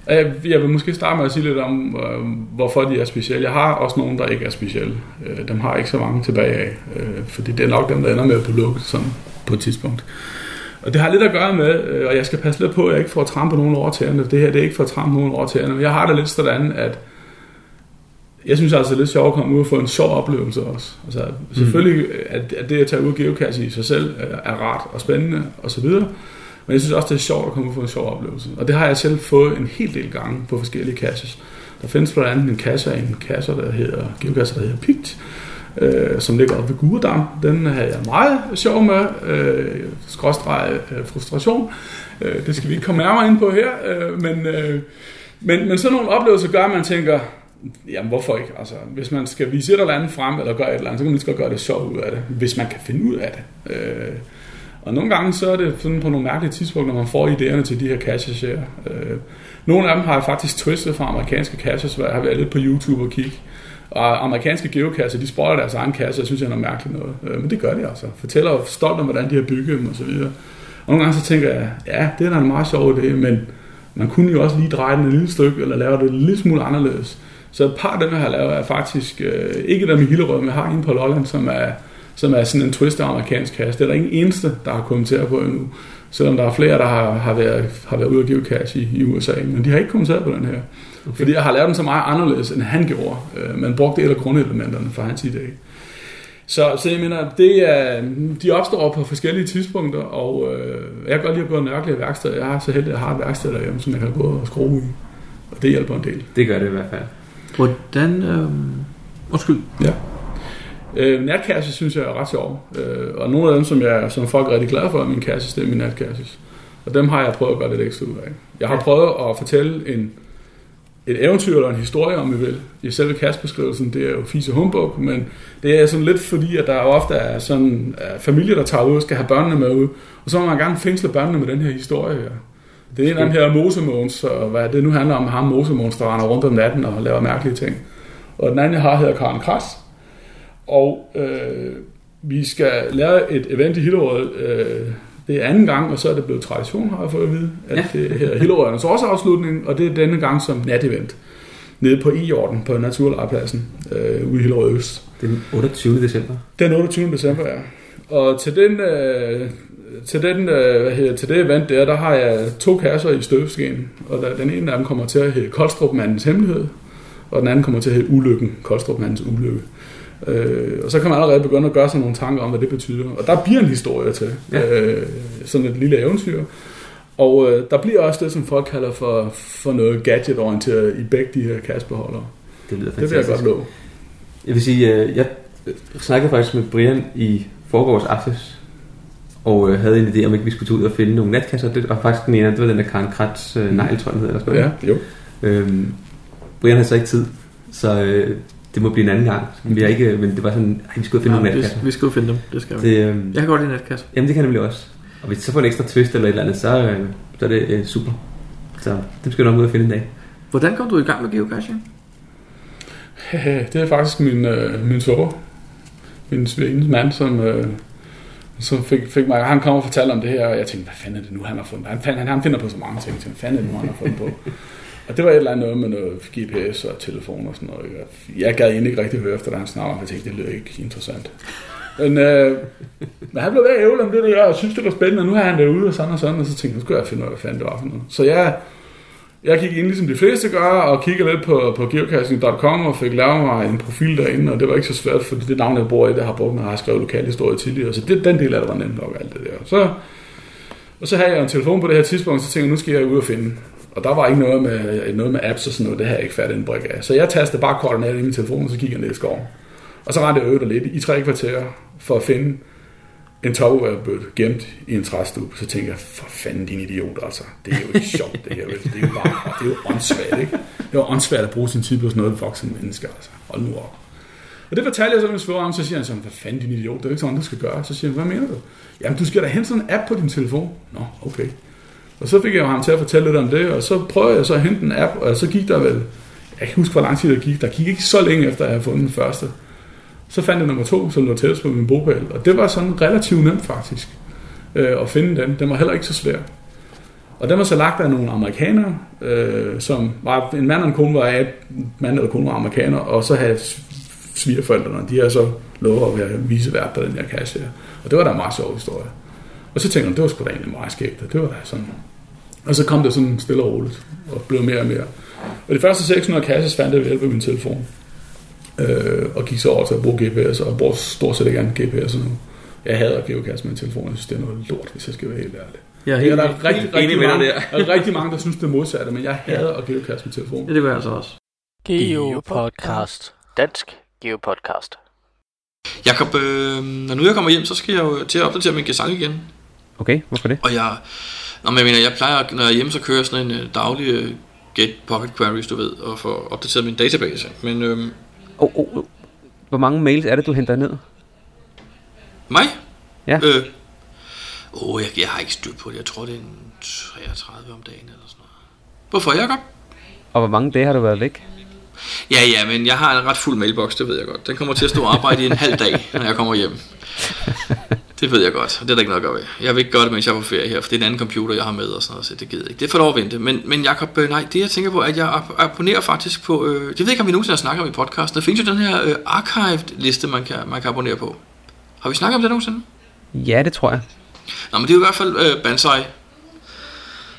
jeg, jeg vil måske starte med at sige lidt om, øh, hvorfor de er specielle. Jeg har også nogle, der ikke er specielle. Øh, dem har jeg ikke så mange tilbage af, øh, fordi det er nok dem, der ender med at blive lukket sådan på et tidspunkt. Og det har lidt at gøre med, øh, og jeg skal passe lidt på, at jeg ikke får trampe nogen over tæerne. Det her det er ikke for at trampe nogen over tæerne, men jeg har det lidt sådan, at jeg synes altså, det er lidt sjovt at komme ud og få en sjov oplevelse også. Altså, selvfølgelig at, at det at tage ud og geocache i sig selv er, rart og spændende og så videre. Men jeg synes også, det er sjovt at komme ud og få en sjov oplevelse. Og det har jeg selv fået en hel del gange på forskellige caches. Der findes blandt andet en cache af en cache, der hedder, geocache, der hedder Pigt, øh, som ligger oppe ved Gudedam. Den havde jeg meget sjov med, øh, skråstreg øh, frustration. Øh, det skal vi ikke komme nærmere ind på her, øh, men, øh, men, men sådan nogle oplevelser gør, at man tænker, jamen hvorfor ikke? Altså, hvis man skal vise et eller andet frem, eller gøre et eller andet, så kan man lige så godt gøre det sjovt ud af det, hvis man kan finde ud af det. Øh, og nogle gange så er det sådan på nogle mærkelige tidspunkter, når man får idéerne til de her caches her. Øh, nogle af dem har jeg faktisk twistet fra amerikanske caches, hvor jeg har været lidt på YouTube og kigge. Og amerikanske geokasser, de spoiler deres egen cache, jeg synes, det er noget mærkeligt noget. Øh, men det gør de altså. Fortæller stolt om, hvordan de har bygget dem og så videre. Og nogle gange så tænker jeg, ja, det er da en meget sjov idé, men man kunne jo også lige dreje den et lille stykke, eller lave det en lille smule anderledes. Så et par af dem, jeg har lavet, er faktisk øh, ikke dem i Hillerød, men jeg har en på Lolland, som er, som er sådan en twist amerikansk cache. Det er der ingen eneste, der har kommenteret på endnu. Selvom der er flere, der har, har, været, har været ude at give cash i, i USA. Men de har ikke kommenteret på den her. Okay. Fordi jeg har lavet den så meget anderledes, end han gjorde. Øh, men brugte et af grundelementerne fra hans idé. Så, så jeg mener, det er, de opstår på forskellige tidspunkter, og øh, jeg kan godt lide at gå og nørkle i værksted. Jeg har så heldig, at jeg har et værksted derhjemme, som jeg kan gå og skrue i. Og det hjælper en del. Det gør det i hvert fald. Hvordan... Øh... Undskyld. Ja. Øh, natcaches synes jeg er ret sjov. Øh, og nogle af dem, som, jeg, som folk er rigtig glade for, er mine caches, det er mine natcaches. Og dem har jeg prøvet at gøre lidt ekstra ud af. Jeg har prøvet at fortælle en, et eventyr eller en historie, om vi vil. I selve kastbeskrivelsen, det er jo fise humbug, men det er sådan lidt fordi, at der ofte er sådan er familier, der tager ud og skal have børnene med ud. Og så må man gerne fængsle børnene med den her historie her. Det er en af dem her Mosemåns, og hvad det nu handler om ham Mosemåns, der render rundt om natten og laver mærkelige ting. Og den anden, jeg har, hedder Karen Kras. Og øh, vi skal lave et event i Hillerød. Øh, det er anden gang, og så er det blevet tradition, har jeg fået at vide, at ja. det hedder Hillerødernes årsafslutning, og det er denne gang som natevent nede på I-orden på Naturlejrpladsen øh, ude i Hillerød Øst. Den 28. december. Den 28. december, ja. Og til den, øh, til den øh, hvad hedder, til det event der, der har jeg to kasser i støbeskeen, og der, den ene af dem kommer til at hedde Koldstrup-mandens hemmelighed, og den anden kommer til at hedde Ulykken, Koldstrup-mandens ulykke. Øh, og så kan man allerede begynde at gøre sig nogle tanker om, hvad det betyder. Og der bliver en historie til. Ja. Øh, sådan et lille eventyr. Og øh, der bliver også det, som folk kalder for, for noget gadget-orienteret i begge de her kassebeholdere. Det lyder Det vil jeg fantastisk. godt love. Jeg vil sige, øh, jeg snakkede faktisk med Brian i forgårs aftes, og øh, havde en idé om, ikke vi skulle tage ud og finde nogle natkasser. Det var faktisk den ene, det var den der Karen Kratz øh, negl, tror jeg. Eller sådan Ja, jo. Øhm, Brian havde så ikke tid, så øh, det må blive en anden gang. Vi har ikke, men det var sådan, ej, vi skulle finde nogle vi, natkasser. vi skal jo finde dem. Det skal vi. Det, øh, Jeg kan godt lide natkasse. jamen det kan jeg nemlig også. Og hvis så får en ekstra twist eller et eller andet, så, øh, så er det øh, super. Så dem skal jeg nok ud og finde en dag. Hvordan kom du i gang med geocaching? [LAUGHS] det er faktisk min, øh, min svoger. Min svigerindens mand, som, øh, som fik, fik mig... Han kom og fortalte om det her, og jeg tænkte, hvad fanden er det nu, han har fundet? Han, fandt, han, han finder på så mange ting. Jeg tænkte, hvad fanden er det nu, han har fundet på? [LAUGHS] og det var et eller andet noget med noget GPS og telefon og sådan noget. Jeg, jeg gad egentlig ikke rigtig høre efter, da han snakkede for det. Jeg tænkte, det lyder ikke interessant. Men, øh, men han blev ved at ævle om det der, og synes, det var spændende. Og nu har han det ude og sådan og sådan, og så tænkte jeg, nu skal jeg finde ud af, hvad fanden det var for noget. Så jeg, jeg gik ind, ligesom de fleste gør, og kiggede lidt på, på geocaching.com og fik lavet mig en profil derinde, og det var ikke så svært, for det navn, jeg bor i, det har brugt, når jeg har skrevet lokalhistorie tidligere, så det, den del af det var nemt nok, alt det der. Så, og så havde jeg en telefon på det her tidspunkt, så tænkte jeg, nu skal jeg ud og finde. Og der var ikke noget med, noget med apps og sådan noget, det havde jeg ikke fat en brik af. Så jeg tastede bare koordinater i min telefon, og så gik jeg ned i skoven. Og så rendte jeg øvet lidt i tre kvarterer for at finde en topperware-bøtte gemt i en træstube, så tænker jeg, for fanden din idiot, altså. Det er jo ikke sjovt, det her. vel? Det er jo bare, det er jo åndssvagt, ikke? Det er åndssvagt at bruge sin tid på sådan noget voksne mennesker, altså. Hold nu op. Og det fortalte jeg så min svoger om, så siger han sådan, hvad fanden din idiot, det er ikke sådan, du skal gøre. Så siger han, hvad mener du? Jamen, du skal da hente sådan en app på din telefon. Nå, okay. Og så fik jeg jo ham til at fortælle lidt om det, og så prøvede jeg så at hente en app, og så gik der vel, jeg kan huske, hvor lang tid der gik, der gik ikke så længe efter, at jeg havde fundet den første. Så fandt jeg nummer to, som lå tættest på min bogpæl, og det var sådan relativt nemt faktisk øh, at finde den. Den var heller ikke så svær. Og den var så lagt af nogle amerikanere, øh, som var, en mand og en kone var af, mand eller kone var amerikaner, og så havde svigerforældrene, de har så lovet at være visevært på den her kasse her. Og det var da en meget sjov historie. Og så tænkte jeg, det var sgu da egentlig meget skægt, og det var da sådan. Og så kom det sådan stille og roligt, og blev mere og mere. Og de første 600 kasser fandt jeg ved hjælp af min telefon. Øh, og gik så over til at bruge GPS, og jeg bruger stort set ikke andet GPS nu. Jeg hader geocache med min telefon, jeg synes, det er noget lort, hvis jeg skal være helt ærlig. Jeg er Ja, helt, der er helt, rigtig, helt rigtig, enig mange, der. der er rigtig mange, der synes, det er modsatte, men jeg hader at geocache med telefon. Ja, det gør jeg altså også. Geopodcast. Dansk Geopodcast. Jakob, øh, når nu jeg kommer hjem, så skal jeg jo til at opdatere min gesang igen. Okay, hvorfor det? Og jeg, når jeg mener, jeg plejer, når jeg er hjemme, så kører jeg sådan en uh, daglig uh, Get Pocket Queries, du ved, og får opdateret min database. Men øh, Oh, oh, oh. Hvor mange mails er det, du henter ned? mig? Ja. Øh, åh, jeg, jeg har ikke styr på det. Jeg tror, det er en 33 om dagen eller sådan noget. Hvorfor, Jacob? Og hvor mange dage har du været væk? Ja, ja, men jeg har en ret fuld mailbox, det ved jeg godt. Den kommer til at stå og arbejde i en halv dag, når jeg kommer hjem. [LAUGHS] Det ved jeg godt, og det er der ikke noget at gøre ved. Jeg vil ikke gøre det, mens jeg er på ferie her, for det er en anden computer, jeg har med og sådan noget, så det gider jeg ikke. Det får lov at vente. Men, men Jacob, øh, nej, det jeg tænker på, at jeg ab- abonnerer faktisk på, øh, det ved jeg ikke, om vi nogensinde har snakket om i podcasten. Der findes jo den her øh, archived-liste, man kan, man kan abonnere på. Har vi snakket om det nogensinde? Ja, det tror jeg. Nå, men det er i hvert fald øh, Banzai,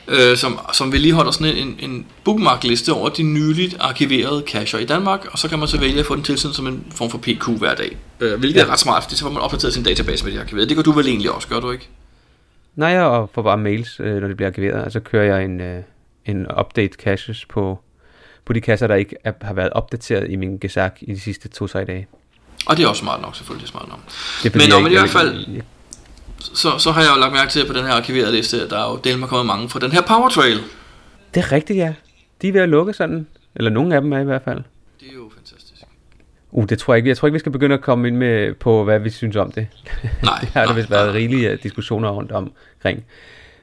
øh, som, som vedligeholder sådan en, en bookmarkliste over de nyligt arkiverede cacher i Danmark, og så kan man så vælge at få den tilsendt som en form for PQ hver dag. Øh, hvilket ja. er ret smart, fordi så får man opdateret sin database med de arkiverede. Det gør du vel egentlig også, gør du ikke? Nej, jeg får bare mails, øh, når det bliver arkiveret, og så kører jeg en, øh, en update caches på, på de kasser, der ikke er, har været opdateret i min gesak i de sidste 2-3 dage. Og det er også smart nok, selvfølgelig smart nok. Det er, Men men i hvert fald- jeg- Så, så har jeg jo lagt mærke til på den her arkiverede liste, at der er jo del med kommet mange fra den her Power Trail. Det er rigtigt, ja. De er ved at lukke sådan. Eller nogle af dem er i hvert fald. Det er jo fantastisk. Uh, det tror jeg ikke. Jeg tror ikke, vi skal begynde at komme ind med på, hvad vi synes om det. [LAUGHS] Nej, [LAUGHS] det har der vist været nej. rigelige uh, diskussioner rundt omkring.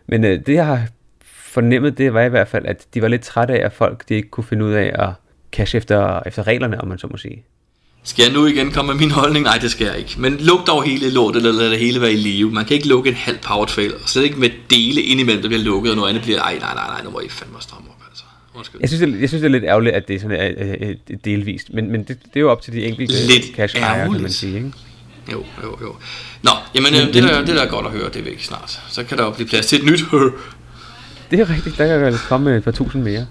Men uh, det, jeg har fornemmet, det var i hvert fald, at de var lidt trætte af, at folk de ikke kunne finde ud af at cache efter, efter reglerne, om man så må sige. Skal jeg nu igen komme med min holdning? Nej, det skal jeg ikke. Men luk dog hele lortet, eller lad det hele være i live. Man kan ikke lukke en halv Power Trail, og slet ikke med dele indimellem, der bliver lukket, og noget andet bliver, ej, nej, nej, nej, nu må I fandme stramme op, altså. Undskyld. Jeg synes, det, jeg synes, det er lidt ærgerligt, at det er sådan uh, uh, delvist. Men, men det, det er jo op til de enkelte Lidt cache-ejere, kan man sige. Ikke? Jo, jo, jo. Nå, jamen øh, det, der, det der er godt at høre, det er væk snart. Så kan der jo blive plads til et nyt. [LAUGHS] Det er rigtigt. Der kan vel komme et par tusind mere.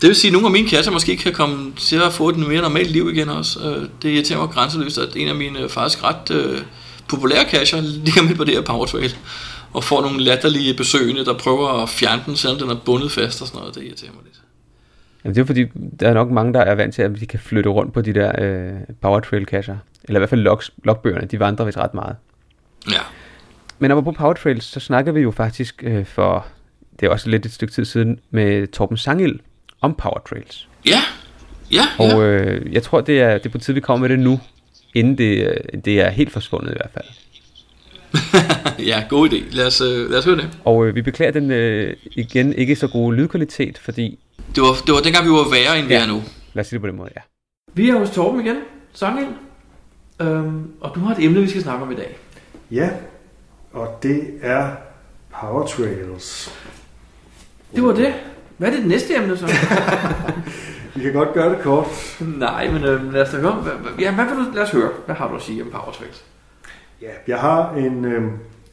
Det vil sige, at nogle af mine kasser måske kan komme til at få et mere normalt liv igen også. Øh, Det irriterer mig grænseløst, at en af mine øh, faktisk ret øh, populære kasser ligger midt på det her Power Trail. og får nogle latterlige besøgende, der prøver at fjerne den, selvom den er bundet fast og sådan noget. Det irriterer mig lidt. Jamen, det er fordi, der er nok mange, der er vant til, at de kan flytte rundt på de der øh, powertrail cacher. Eller i hvert fald logs, logbøgerne, de vandrer vist ret meget. Ja. Men apropos powertrails, så snakker vi jo faktisk øh, for, det er også lidt et stykke tid siden, med Torben Sangil om powertrails. Ja, ja, Og ja. øh, jeg tror, det er, det er på tide, vi kommer med det nu, inden det, øh, det er helt forsvundet i hvert fald. [LAUGHS] ja, god idé. Lad os, øh, lad os høre det. Og øh, vi beklager den øh, igen ikke så gode lydkvalitet, fordi, Det var, det var dengang, vi var værre, end vi Ja. er nu. lad os sige det på den måde, ja. Vi er hos Torben igen, Sangel. Øhm, og du har et emne, vi skal snakke om i dag. Ja, og det er Powertrails. Det var det. Hvad er det næste emne så? [LAUGHS] Vi kan godt gøre det kort. Nej, men øh, lad os da høre. Ja, hvad vil du, lad os høre. Hvad har du at sige om Powertrails? Ja, jeg har en, øh,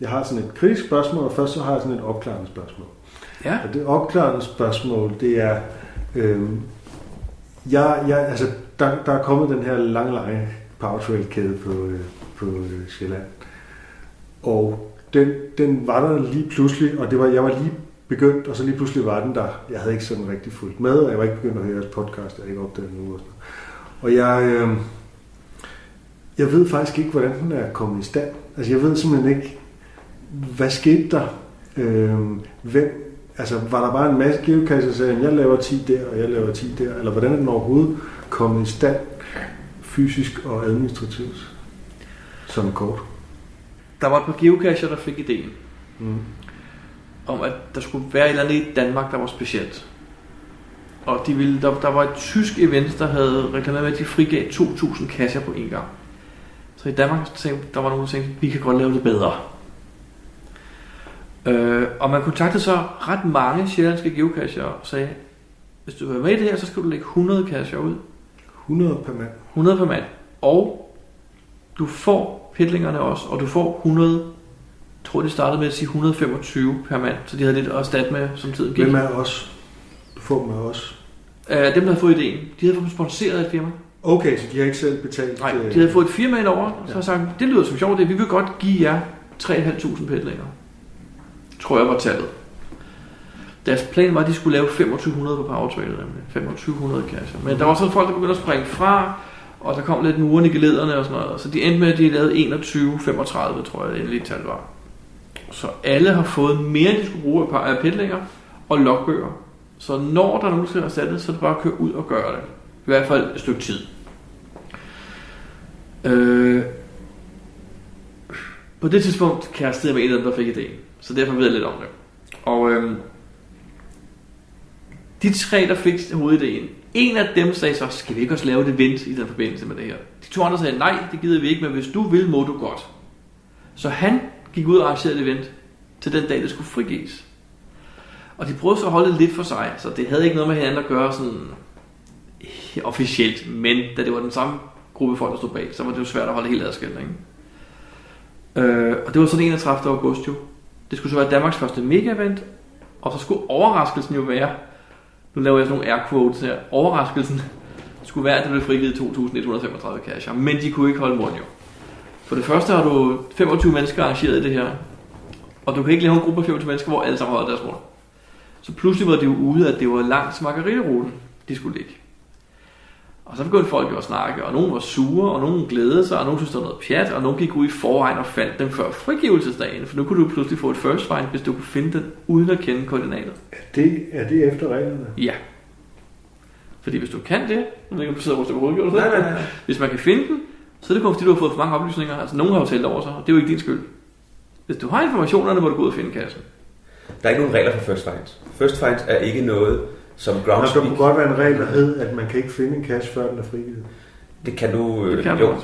jeg har sådan et kritisk spørgsmål, og først så har jeg sådan et opklarende spørgsmål. Ja. Og det opklarende spørgsmål, det er, øh, jeg, jeg, altså, der, der er kommet den her lange, lange powertrail-kæde på, øh, på øh, Sjælland. Og den, den var der lige pludselig, og det var, jeg var lige begyndt, og så lige pludselig var den der. Jeg havde ikke sådan rigtig fulgt med, og jeg var ikke begyndt at høre jeres podcast, jeg havde ikke opdaget nu. Og, sådan noget. og jeg, øh, jeg ved faktisk ikke, hvordan den er kommet i stand. Altså jeg ved simpelthen ikke, hvad skete der? Øh, hvem, altså var der bare en masse geokasser, der sagde, jeg laver 10 der, og jeg laver 10 der, eller hvordan er den overhovedet kommet i stand, fysisk og administrativt, som kort? Der var et par geocacher, der fik ideen Mm. Om, at der skulle være et eller andet i Danmark, der var specielt. Og de ville, der, der var et tysk event, der havde reklameret med, at de frigav 2.000 kasser på en gang. Så i Danmark tænkte, der var nogen, der tænkte, vi kan godt lave det bedre. Øh, og man kontaktede så ret mange sjællandske geocacher og sagde, hvis du vil være med i det her, så skal du lægge 100 kasser ud. 100 per mand. 100 per mand. Og du får pitlingerne også, og du får 100, jeg tror de startede med at sige 125 per mand, så de havde lidt at stat med, som tiden gik. Hvem er os? Du får dem af os. Uh, dem, der havde fået ideen, de havde fået sponsoreret af et firma. Okay, så de har ikke selv betalt? Nej, øh, de havde fået et firma ind over, så har sagt, det lyder som sjovt, det vi vil godt give jer 3.500 pitlinger. Tror jeg var tallet. Deres plan var, at de skulle lave 2500 på Powertrail, nemlig. 2500 kasser. Men der var så folk, der begyndte at springe fra, og der kom lidt muren i gelederne og sådan noget. Så de endte med, at de lavede 21-35, tror jeg, det endelige tal var. Så alle har fået mere, end de skulle bruge af par- og logbøger. Så når der er nogen, der skal erstatte, så er det bare at køre ud og gøre det. I hvert fald et stykke tid. Øh, på det tidspunkt kærestede jeg med en af dem, der fik idéen. Så derfor ved jeg lidt om det. Og øh, de tre, der fik hovedidéen, en af dem sagde så, skal vi ikke også lave et event i den forbindelse med det her? De to andre sagde, nej, det gider vi ikke, men hvis du vil, må du godt. Så han gik ud og arrangerede et event til den dag, det skulle frigives. Og de prøvede så at holde det lidt for sig, så det havde ikke noget med hinanden at gøre sådan officielt, men da det var den samme gruppe folk, der stod bag, så var det jo svært at holde helt adskilt, ikke? Øh, og det var så den 31. august jo. Det skulle så være Danmarks første mega-event, og så skulle overraskelsen jo være, nu laver jeg sådan nogle air quotes her, overraskelsen skulle være, at det blev frigivet 2.135 cash, men de kunne ikke holde mund jo. For det første har du 25 mennesker arrangeret i det her, og du kan ikke lave en gruppe af 25 mennesker, hvor alle sammen holder deres mund. Så pludselig var det jo ude, at det var langs margaritaruten, de skulle ligge. Og så begyndte folk jo at snakke, og nogen var sure, og nogen glædede sig, og nogen synes, det var noget pjat, og nogen gik ud i forvejen og fandt dem før frigivelsesdagen, for nu kunne du pludselig få et first find, hvis du kunne finde den, uden at kende koordinatet. Er det, er det efter reglerne? Ja. Fordi hvis du kan det, jeg ved ikke, om du sidder og ryster på hovedet, Nej, nej, nej. Hvis man kan finde den, så er det kun fordi, du har fået for mange oplysninger. Altså, nogen har jo talt over sig, og det er jo ikke din skyld. Hvis du har informationerne, må du gå ud og finde kassen. Der er ikke nogen regler for first finds. First finds er ikke noget, som Nå, groundspeak... der kunne godt være en regel, der hed, at man kan ikke finde en cash, før den er frigivet. Det kan du... Øh, Det kan jo. du.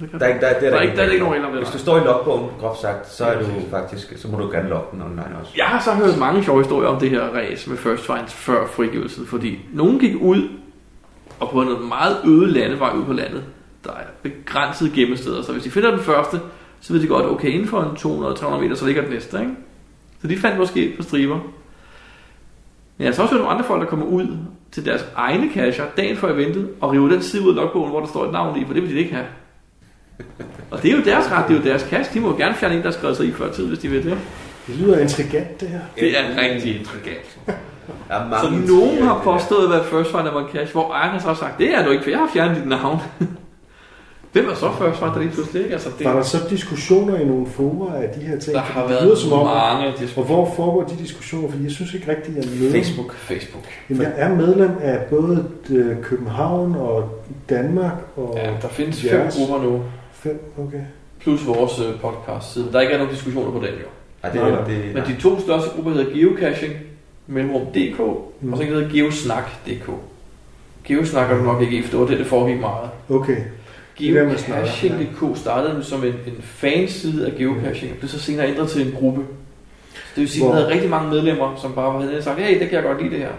Det kan Der er, ikke, der, der, Der er ikke- der er ikke nogen regler om det, Hvis du står i logbogen, groft sagt, så er du faktisk... Så må du gerne logge den online også. Jeg har så hørt mange sjove historier om det her race med first finds før frigivelsen, fordi nogen gik ud og på noget meget øde landevej ud på landet, der er begrænsede gemmesteder, så hvis de finder den første, så ved de godt, okay, inden for en 200-300 meter, så ligger den næste, ikke? Så de fandt måske på striber. Men jeg har så også hørt nogle andre folk, der kommer ud til deres egne cacher dagen før eventet, og river den side ud af logbogen, hvor der står et navn i, for det vil de ikke have. Og det er jo deres ret, det er jo deres cache. De må jo gerne fjerne en, der har skrevet sig i før tid, hvis de vil det. Det lyder intrigant, det her. Det er rigtig intrigant. [LAUGHS] Så nogen har påstået at være First Find Among Cash, hvor ejeren så har sagt, det er du ikke, for jeg har fjernet dit navn. [LAUGHS] Hvem er så First Find, der lige pludselig ikke? Altså, det, Var der så diskussioner i nogle forer af de her ting? der har det været som om, mange Og diskussioner. hvor foregår de diskussioner? Fordi jeg synes ikke rigtigt, at jeg er med. Facebook, Facebook. Jamen, jeg er medlem af både øh, København og Danmark og Ja, der findes fem jeres. grupper nu, Fem, okay. plus vores øh, podcast side. Der ikke er nogen diskussioner på den jo. Ej, det, Nej, er nej. det, Men de to største grupper hedder Geocaching, Mellemrum.dk, Mm. og så hedder Geosnak.dk. Geosnak er du nok ikke i, for det var det, det foregik meget. Okay. Det Geocaching.dk startede som en, en fanside af geocaching, og blev så senere ændret til en gruppe. Så det vil sige, at den havde rigtig mange medlemmer, som bare og sagt, hey, det kan jeg godt lide det her.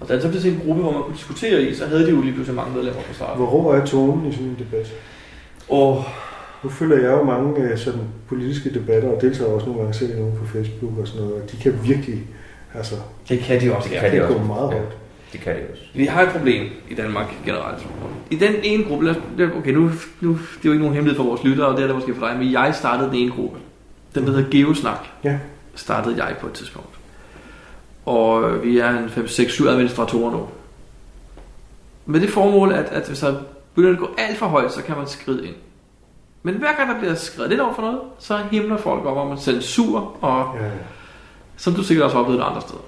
Og da det så blev til en gruppe, hvor man kunne diskutere i, så havde de jo lige pludselig mange medlemmer på starten. Hvor rå er tonen i sådan en debat? Og Nu følger jeg jo mange øh, sådan politiske debatter, og deltager også nogle gange selv i nogle på Facebook og sådan noget, og de kan virkelig, altså, det kan de også Det gerne. kan de det også. gå meget Ja. Det kan det også. Vi har et problem i Danmark generelt. I den ene gruppe, lad os- okay, nu, nu det er jo ikke nogen hemmelighed for vores lyttere, og det er det måske for dig, men jeg startede den ene gruppe. Den der hedder Geosnak. Ja. Startede jeg på et tidspunkt. Og øh, vi er en 5, 6, 7 administratorer nu. Med det formål, at, at hvis der begynder at gå alt for højt, så kan man skride ind. Men hver gang der bliver skrevet lidt over for noget, så himler folk op om censur, og Ja, ja. som du sikkert også har oplevet andre steder.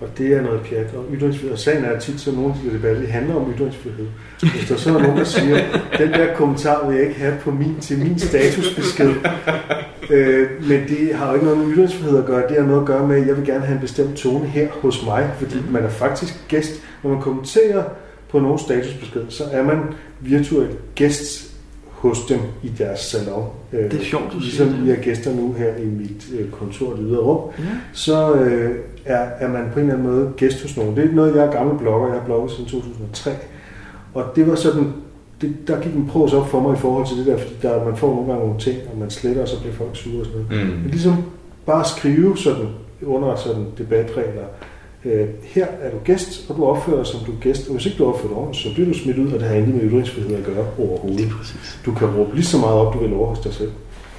Og det er noget pjat. Og ytringsfrihed, og sagen er tit, så nogle siger de debatter, det handler om ytringsfrihed. Hvis der så er nogen, der siger, den der kommentar vil jeg ikke have på min, til min statusbesked. Øh, men det har jo ikke noget med ytringsfrihed at gøre. Det har noget at gøre med, at jeg vil gerne have en bestemt tone her hos mig. Fordi man er faktisk gæst. Når man kommenterer på nogen statusbesked, så er man virtuel gæst hos dem i deres salon. Øh, Det er sjovt, du siger Ligesom det. vi er gæster nu her i mit øh, kontor, det ydre rum Ja. så øh, er, er man på en eller anden måde gæst hos nogen. Det er noget, jeg er gammel blogger. Jeg har blogget siden 2003. Og det var sådan, det, der gik en pros op for mig i forhold til det der, fordi der, man får nogle gange nogle ting, og man sletter, og så bliver folk sure og sådan noget. Mm. Men ligesom bare skrive sådan under sådan debatregler. Øh, her er du gæst, og du opfører dig som du er gæst. Og hvis ikke du opfører dig ordentligt, så bliver du smidt ud, og det har intet med ytringsfrihed at gøre overhovedet. Præcis. Du kan råbe lige så meget op, du vil over hos dig selv.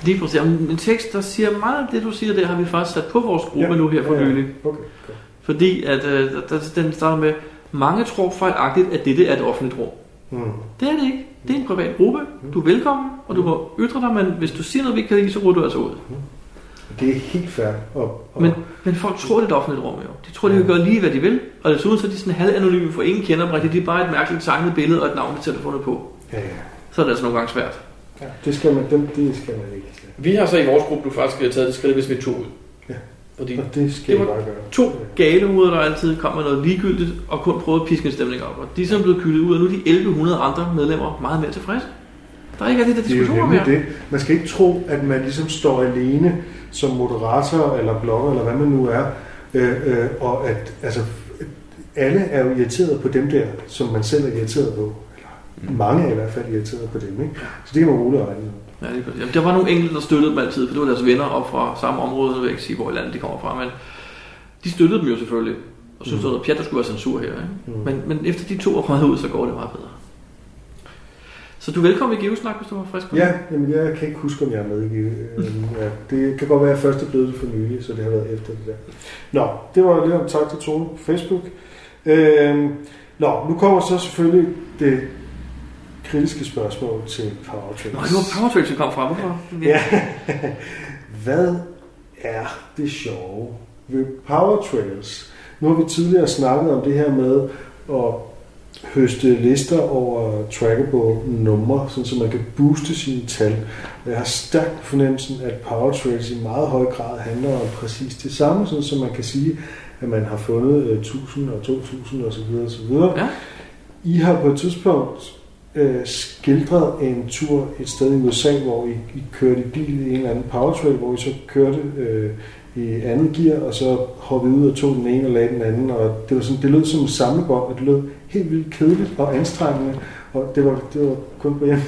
Lige præcis. En tekst, der siger meget af det, du siger, det har vi faktisk sat på vores gruppe ja. nu her for ja, ja. nylig. Okay, godt. Fordi at, øh, der, den starter med, mange tror fejlagtigt, at dette er et offentligt rum. Mm. Det er det ikke. Det er en privat gruppe. Du er velkommen, og du må ytre dig, men hvis du siger noget, vi ikke kan lide, så ruller du altså ud. Det er helt fair. Og, og, Men, men folk tror, det er et offentligt rum, jo. De tror, de kan gøre lige, hvad de vil. Og desuden så er de sådan halvanonyme, for ingen kender dem rigtigt. De er bare et mærkeligt tegnet billede og et navn, de selv har fundet på. ja, ja. Så er det altså nogle gange svært. Ja, det skal man, dem, det skal man ikke. Vi har så i vores gruppe nu faktisk taget det skridt, hvis vi tog ud. Ja. Fordi Og det skal Det det var bare gøre. to gale hoveder, der altid kom med noget ligegyldigt, og kun prøvede at piske en stemning op. Og de er sådan blevet kyldet ud, og nu er de 1100 andre medlemmer meget mere tilfredse. Der er ikke rigtig der Det er jo diskussioner mere. det. Man skal ikke tro, at man ligesom står alene som moderator eller blogger, eller hvad man nu er, øh, øh, og at altså, alle er jo irriteret på dem der, som man selv er irriteret på. Eller mange er i hvert fald irriteret på dem. Ikke? Så det kan man roligt regne med. Ja, præcis. Jamen, der var nogle enkelte, der støttede dem altid, for det var deres venner op fra samme område, jeg vil ikke sige, hvor i landet de kommer fra, men de støttede dem jo selvfølgelig, og synes, mm. pjat, der skulle være censur her. Ikke? Mm. Men, men efter de to er kommet ud, så går det meget bedre. Så du er velkommen i Geosnak, hvis du var frisk på det. Ja, jamen jeg kan ikke huske, om jeg er med i øh, [LAUGHS] ja, Det kan godt være, at jeg først er blevet det for nylig, så det har været efter det der. Nå, det var lidt om tak til Tone på Facebook. Øhm, nå, nu kommer så selvfølgelig det kritiske spørgsmål til Powertrains. Nå, det var Powertrails, vi kom fra. Hvorfor? [LAUGHS] Ja. Hvad er det sjove ved Powertrails? Nu har vi tidligere snakket om det her med at høste lister over trackable numre, sådan så man kan booste sine tal. Og jeg har stærkt fornemmelsen, at Powertrails i meget høj grad handler om præcis det samme, sådan så man kan sige, at man har fundet øh, 1000 og 2000 osv. osv. Ja. I har på et tidspunkt øh, skildret en tur et sted i USA, hvor I, I kørte i bil i en eller anden powertrail, hvor I så kørte øh, i andet gear, og så hoppede ud og tog den ene og lagde den anden, og det, var sådan, det lød som en samlebånd, og det lød helt vildt kedeligt og anstrengende, og det var, det var kun på hjem.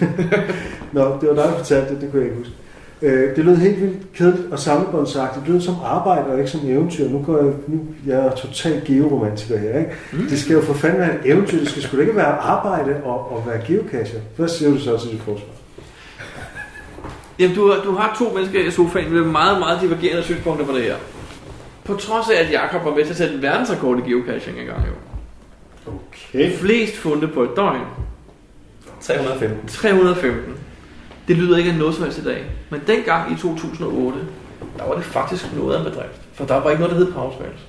[LAUGHS] Nå, det var dig, der fortalte det, det kunne jeg ikke huske. Øh, det lød helt vildt kedeligt og samlebåndsagtigt. Det lød som arbejde og ikke som eventyr. Nu går jeg, nu, jeg er total georomantiker her, ikke? Mm. Det skal jo for fanden være en eventyr. Det skal sgu ikke være arbejde og, og være geocacher. Hvad siger du så til dit forsvar? Jamen, du, har- du har to mennesker i sofaen med meget, meget divergerende synspunkter på det her. På trods af, at Jakob var med til at sætte en verdensrekord i geocaching engang jo. Okay. Flest funde på et døgn. 315. 315. Det lyder ikke af noget som helst i dag. Men dengang i 2008, der var det faktisk noget af en bedrift. For der var ikke noget, der hed Powerspace.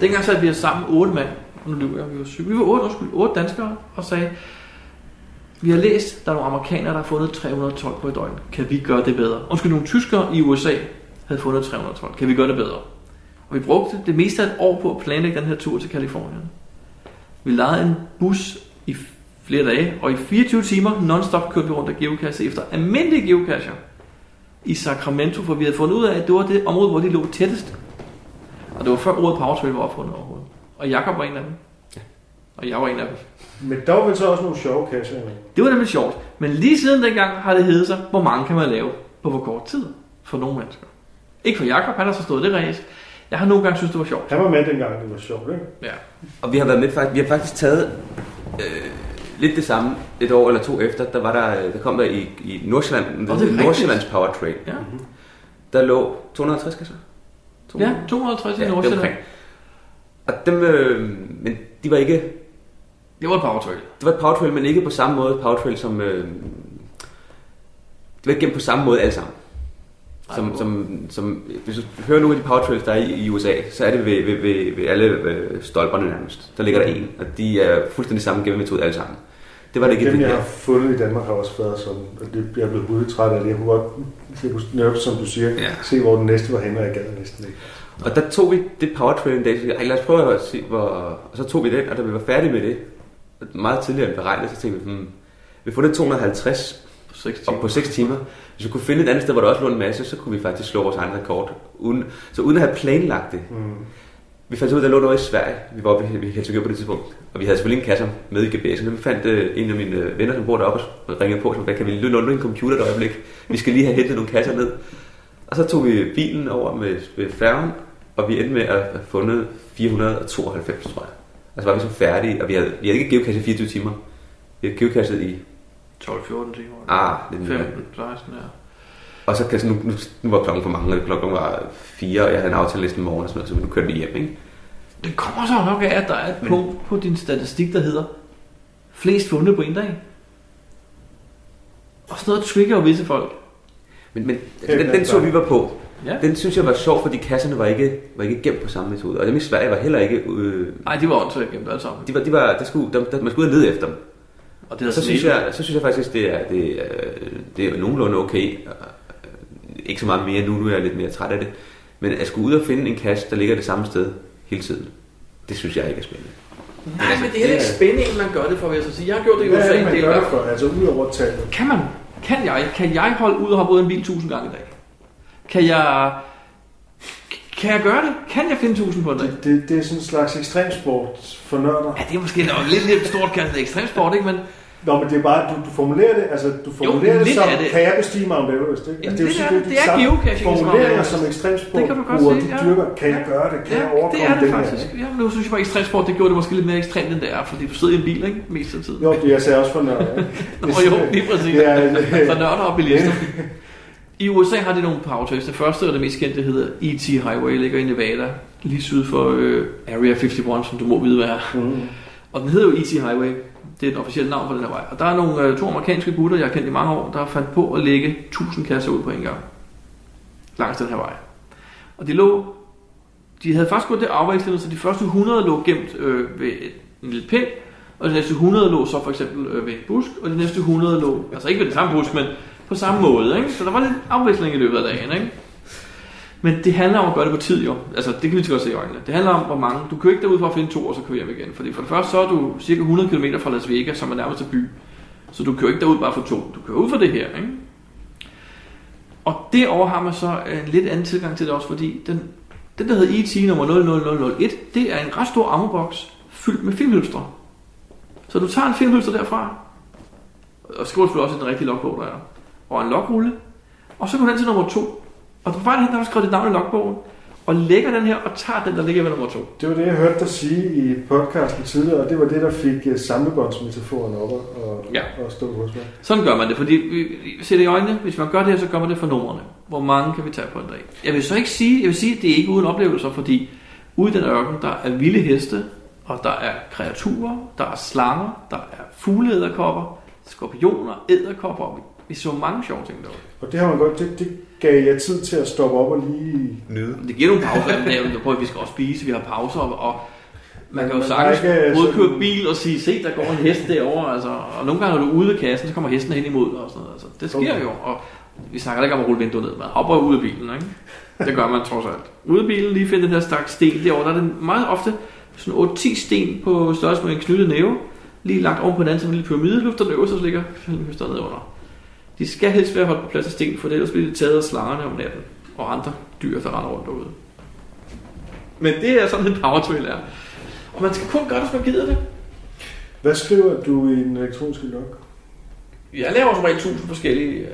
Dengang satte vi sammen otte mand. Nu lyver jeg, vi var syv. Vi var otte, undskyld, otte danskere og sagde, vi har læst, der er nogle amerikanere, der har fundet 312 på et døgn. Kan vi gøre det bedre? Undskyld, nogle tyskere i USA havde fundet 312. Kan vi gøre det bedre? Og vi brugte det meste af et år på at planlægge den her tur til Kalifornien. Vi lejede en bus i flere dage, og i 24 timer non-stop kørte vi rundt af geocache efter almindelige geocacher i Sacramento, for vi havde fundet ud af, at det var det område, hvor de lå tættest. Og det var før ordet Powertrail var opfundet overhovedet. Og Jakob var en af dem. Og jeg var en af dem. Men der var vel så også nogle sjove kasser. Det var nemlig sjovt. Men lige siden dengang har det heddet sig, hvor mange kan man lave på hvor kort tid for nogle mennesker. Ikke for Jakob, han har så stået det race. Jeg har nogle gange synes det var sjovt. Han var med dengang, det var sjovt, ikke? Ja. Og vi har været med, fakt- vi har faktisk taget øh, lidt det samme et år eller to efter. Der var der, øh, der kom der i, i Nordsjælland, Åh, det. Nordsjællands Power Trail. Ja. Der lå 250 kasser. Ja, 250 i Ja, Nordsjælland. deromkring. Og dem, øh, men de var ikke... Det var et Powertrail. Det var et Powertrail, men ikke på samme måde Powertrail som... Øh, det var ikke gennem på samme måde alle sammen. Som, som, som, hvis du hører nogle af de powertrails, der er i, i USA, så er det ved, ved, ved, ved alle øh, stolperne nærmest. Der ligger der en, og de er fuldstændig samme gennemmetode alle sammen. Det var det ikke Dem, det jeg her. har fundet i Danmark, har også været sådan, og det, jeg er blevet hudtræt af det. Jeg kunne godt, jeg kunne netop, som du siger, Ja. se, hvor den næste var henne, og jeg gad næsten ikke. Og der tog vi det powertrail en dag, så jeg, lad os prøve at se, hvor... Og så tog vi den, og da vi var færdige med det, meget tidligere end beregnet, så tænkte vi, hmm, vi får det 250 På 6 og timer. på 6 timer. Hvis vi kunne finde et andet sted, hvor der også lå en masse, så kunne vi faktisk slå vores egen rekord. Uden, så uden at have planlagt det. Mm. Vi fandt ud af, at der lå noget i Sverige. Vi var oppe i Helsingør på det tidspunkt. Og vi havde selvfølgelig en kasse med i GPS'en. Så vi fandt øh, en af mine øh, venner, som bor deroppe, og ringede på, og sagde, kan vi låne en computer et øjeblik? Vi skal lige have hentet nogle kasser ned. Og så tog vi bilen over med, med færgen, og vi endte med at have fundet 492, tror jeg. Og så var vi så færdige, og vi havde, vi havde ikke geocache i 24 timer. Vi havde geocachet i, 12-14 timer. ah, lidt mere. 15, 16, ja. Og så kan nu, nu, nu var klokken for mange, og klokken var fire, og jeg havde en aftale næsten morgen og sådan noget, så nu kørte vi hjem, ikke? Det kommer så nok af, at der er et punkt på din statistik, der hedder flest fundet på en dag. Og sådan noget trigger jo visse folk. Men, men Helt den, den så vi var på. Ja. Den synes jeg var sjov, fordi kasserne var ikke, var ikke gemt på samme metode. Og dem i Sverige var heller ikke... Øh, Nej, de var åndssvagt gemt alle sammen. de var, de var, der skulle, der, der, man skulle ud og lede efter dem. Og det Og så synes, jeg, så synes jeg faktisk, det er, det, er, det er nogenlunde okay. Ikke så meget mere nu, nu er jeg lidt mere træt af det. Men at skulle ud og finde en kasse, der ligger det samme sted hele tiden, det synes jeg ikke er spændende. Nej, men det er heller ikke spændende, at man gør det for, vil jeg så sige. Jeg har gjort det i Hvad er USA det, man del gør det for? Altså ud over tallet. Kan man? Kan jeg? Kan jeg holde ud og hoppe ud af en bil tusind gange i dag? Kan jeg... Kan jeg gøre det? Kan jeg finde tusind på en dag? Det, det, det er sådan en slags ekstremsport for nørder. Ja, det er måske nok lidt, lidt stort kaldt ekstremsport, ikke? Men Nå, men det er bare, du, du formulerer det, altså du formulerer det lidt som, er det. kan jeg bestige Mount Everest, ikke? Jamen, altså, lidt jo er det. de Det er geocaching som Mount Formuleringer som ekstremsport, Det kan du godt bruger, de ja. dyrker, kan jeg gøre det, kan jeg ja, det overkomme er det det her? faktisk. Ja, men nu synes jeg bare, ekstremsport, det gjorde det måske lidt mere ekstremt, end det er, fordi du sidder i en bil, ikke? Mest af tiden. Jo, det jeg sagde også for nørder. ikke? [LAUGHS] Nå, jo, lige præcis. Det er, For nørder og bilister. [LAUGHS] I USA har de nogle powertrails. Det første og det mest kendte hedder E.T. Highway, ligger i Nevada, lige syd for øh, Area 51, som du må vide, hvad er. mm, Og den hedder jo E.T. Highway. Det er den officielle navn på den her vej. Og der er nogle øh, to amerikanske gutter, jeg har kendt i mange år, der har fandt på at lægge 1000 kasser ud på en gang. Langs den her vej. Og de lå... De havde faktisk gået det afvejslet, så de første 100 lå gemt øh, ved en lille pind, og de næste 100 lå så for eksempel øh, ved en busk, og de næste 100 lå, altså ikke ved den samme busk, men på samme måde. Ikke? Så der var lidt afveksling i løbet af dagen. Ikke? Men det handler om at gøre det på tid jo. Altså det kan vi så godt se i øjnene. Det handler om hvor mange. Du kører ikke derud for at finde to og så køre hjem igen. Fordi for det første så er du cirka 100 km fra Las Vegas, som er nærmeste by. Så du kører ikke derud bare for to. Du kører ud for det her. Ikke? Og derover har man så en lidt anden tilgang til det også, fordi den, den der hedder ET nummer 00001, det er en ret stor ammoboks fyldt med filmhylstre. Så du tager en filmhylster derfra, og skriver selvfølgelig også i den rigtige logbog, der er, og en logrulle, og så går den til nummer to. Og på vejen hen, der har du skrevet dit navn i logbogen, og lægger den her og tager den, der ligger ved nummer 2. Det var det, jeg hørte dig sige i podcasten tidligere, og det var det, der fik uh, samlebåndsmetaforen op og, Ja. og stå hos mig. Sådan gør man det, fordi vi, vi ser det i øjnene. Hvis man gør det her, så gør man det for numrene. Hvor mange kan vi tage på en dag? Jeg vil så ikke sige, jeg vil sige, at det er ikke uden oplevelser, fordi ude i den ørken, der er vilde heste, og der er kreaturer, der er slanger, der er fugleæderkopper, skorpioner, æderkopper. og Vi, vi så mange sjove ting derude. Og det har man godt, det, det gav jeg tid til at stoppe op og lige... Nyde. Det giver nogle pauser, men jeg prøver, at vi skal også spise, vi har pauser, og man kan jo Men sagtens der ikke, både sådan- køre bil og sige, se, der går en hest derovre, altså, og nogle gange, når du er ude ved kassen, så kommer hesten hen imod dig og sådan noget. Altså, det sker Okay. jo, og vi snakker ikke om at rulle vinduet ned, man hopper ud af bilen, ikke? Det gør man trods alt. Ude af bilen, lige finde den her stak sten derovre, der er det meget ofte sådan 8-10 sten på størrelse med en knyttet næve, lige lagt oven på hinanden som en lille pyramide, løfter den øverste, så ligger høsteren ned under. De skal helst være holdt på plads af sten, for ellers bliver de taget af slangerne om natten, og andre dyr, der render rundt derude. Men det er sådan en power trail er. Og man skal kun gøre det, hvis man gider det. Hvad skriver du i en elektronisk log? Jeg laver som regel 1000 forskellige... øh,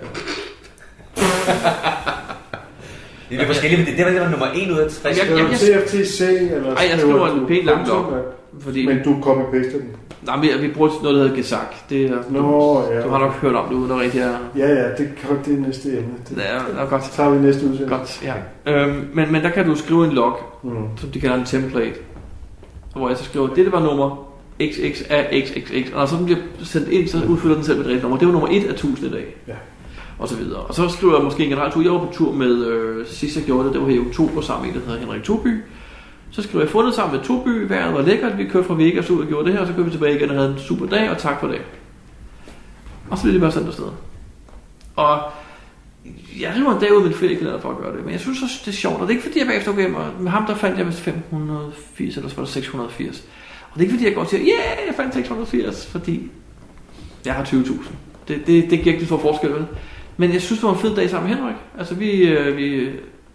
Det er forskelligt, men det, det var, det var nummer 1 ud af 60. Jeg- Skriver jeg- du jeg- TFTC, eller Ej, jeg skriver en pænt lang log. Fordi, Men du copy-paster den? nej, men vi bruger noget, der hedder Gesak. Det er, Nå, du, ja. du har nok hørt om det, uden at rigtig er... Ja, ja, det, kan- det er næste emne. Det, Det er, det er godt. så tager vi næste udsendelse. Godt, ja. Øhm, men, men der kan du skrive en log, Mm. som de kalder en template. Hvor jeg så skriver, det, var nummer XX af XXX. Og når så den bliver sendt ind, så udfylder den selv med et rigtigt nummer. Det var nummer 1 af 1000 i dag. Ja. Og så videre. Og så skriver jeg måske en generelt tur. Jeg var på tur med, øh, sidst jeg gjorde det, det var her i oktober sammen med en, der hedder Henrik Toby. Så skriver jeg fundet sammen med Toby, vejret var lækkert, vi kørte fra Vegas ud og gjorde det her, og så kørte vi tilbage igen og havde en super dag, og tak for det. Og så blev det bare sendt afsted. Og jeg river en dag ud med min feriekalender for at gøre det, men jeg synes også, det er sjovt, og det er ikke fordi, jeg bagefter går hjem, og med ham der fandt jeg vist 580, eller så var det 680. Og det er ikke fordi, jeg går og siger, yeah, jeg fandt 680, fordi jeg har 20.000. Det, det, det giver ikke så stor forskel, vel? Men jeg synes, det var en fed dag sammen med Henrik. Altså, vi, øh, vi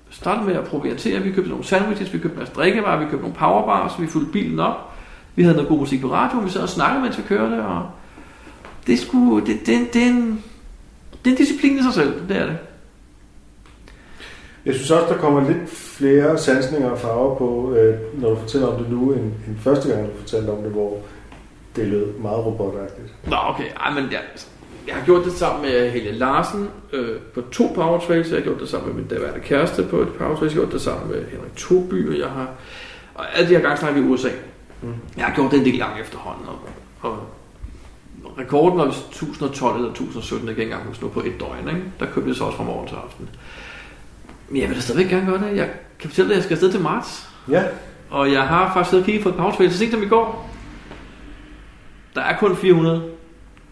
startede med at proviantere. Vi købte nogle sandwiches, vi købte en masse drikkevarer, vi købte nogle powerbars, vi fyldte bilen op. Vi havde noget god musik på radioen, vi sad og snakkede, mens vi kørte, og det er sgu, det, det, det, er en, det er en disciplin i sig selv, det er det. Jeg synes også, der kommer lidt flere sansninger og farver på, øh, når du fortæller om det nu, end, end første gang, du fortalte om det, hvor det lød meget robotagtigt. Nå, okay. Ej, men jeg, jeg har gjort det sammen med Helge Larsen øh, på to power trails. Jeg har gjort det sammen med min daværende kæreste på et power trails. Jeg har gjort det sammen med Henrik Toby, og jeg har... Og alle de her gange snakker vi i USA. Mm. Jeg har gjort det en del gange efterhånden, og, og rekorden var vist 1012 eller 1017, jeg kan ikke engang huske nu på et døgn. Ikke? Der købte jeg så også fra morgen til aften. Men jeg vil da stadigvæk gerne gøre det. Jeg kan fortælle dig, at jeg skal afsted til marts. Ja, Og jeg har faktisk siddet og kigget på et power trail, så sent dem i går. Der er kun 400,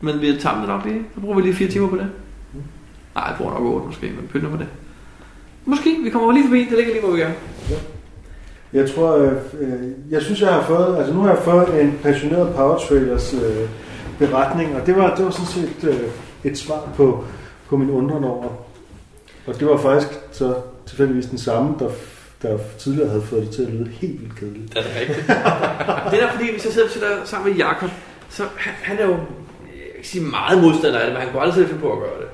men vi tager det nok lige. Så bruger vi lige fire timer på det. Nej, jeg bruger nok 8 måske, men pynt nu på det. Måske, vi kommer lige forbi, det ligger lige, hvor vi er. jeg tror, øh, øh, jeg synes, jeg har fået, altså nu har jeg fået en passioneret power trailers øh, beretning, og det var, det var sådan set øh, et svar på, på min undren over. Og det var faktisk så tilfældigvis den samme, der, der tidligere havde fået det til at lyde helt vildt kedeligt. Er det rigtigt? det er [LAUGHS] fordi, hvis jeg sidder, sidder sammen med Jakob, så han, han er jo, ikke sige meget modstander af det, men han kunne aldrig selv finde på at gøre det.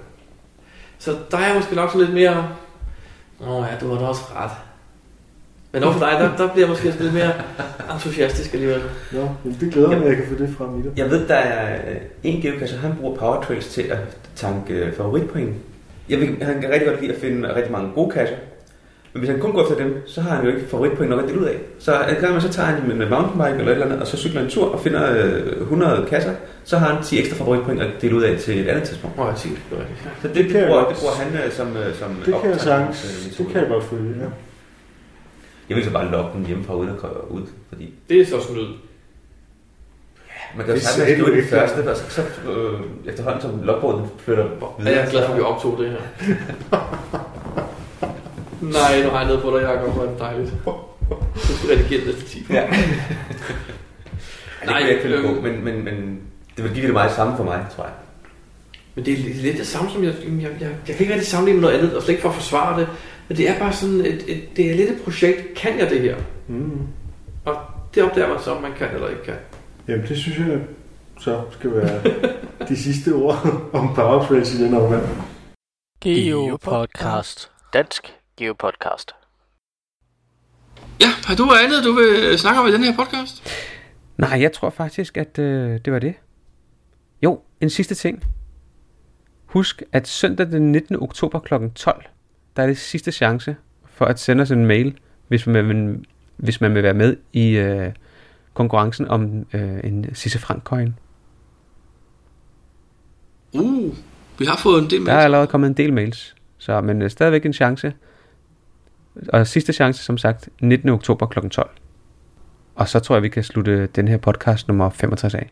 Så der er jeg måske nok sådan lidt mere, åh ja, du har da også ret. Men over for dig, der, der bliver jeg måske lidt mere entusiastisk alligevel. Nå, men det glæder mig, at jeg kan få det frem i dig. Jeg ved, der er øh, en geocacher, han bruger Powertrails til at tanke øh, favoritpoint. Jeg vil, han kan rigtig godt lide at finde rigtig mange gode cacher. Men hvis han kun går efter dem, så har han jo ikke favoritpoint nok at dele ud af. Så en gang, så tager han en mountainbike eller et eller andet, og så cykler en tur og finder øh, 100 kasser, så har han 10 ekstra favoritpoint at dele ud af til et andet tidspunkt. Åh, jeg siger det er rigtigt. Så det, Det det, kan bruger, det bruger han som, øh, som Det kan jeg sagtens, øh, det kan jeg godt følge, ja. Jeg vil så bare logge dem hjemmefra uden at ud, fordi Det er så snyd. man kan jo Det sagtens skrive den første, og så, så øh, efterhånden som logbogen flytter Ja, jeg er glad for, at vi optog det her. [LAUGHS] Nej, nu har jeg noget på dig, Jacob. Hvor er det dejligt. Du skal redigere det næste 10 Ja. Ja, det Nej, kunne jeg ikke finde øhm, på, men, men, men det vil give det meget samme for mig, tror jeg. Men det er lidt det samme som, jeg, jeg, jeg, jeg kan ikke rigtig sammenligne med noget andet, og slet ikke for at forsvare det. Men det er bare sådan, et, et, det er lidt et projekt. Kan jeg det her? Mm. Og det opdager man så, om man kan eller ikke kan. Jamen, det synes jeg så skal være [LAUGHS] de sidste ord om power trails i den omgang. Geo Podcast. Dansk Geo Podcast. Ja, har du andet, du vil snakke om i den her podcast? Nej, jeg tror faktisk, at øh, det var det. En sidste ting. Husk, at søndag den 19. oktober kl. 12, der er det sidste chance for at sende os en mail, hvis man vil, hvis man vil være med i øh, konkurrencen om øh, en Sisse Frank coin. Uh, vi har fået en del Der er allerede kommet en del mails, så men øh, stadigvæk en chance. Og sidste chance, som sagt, 19. oktober kl. 12. Og så tror jeg, vi kan slutte den her podcast nummer 65 af.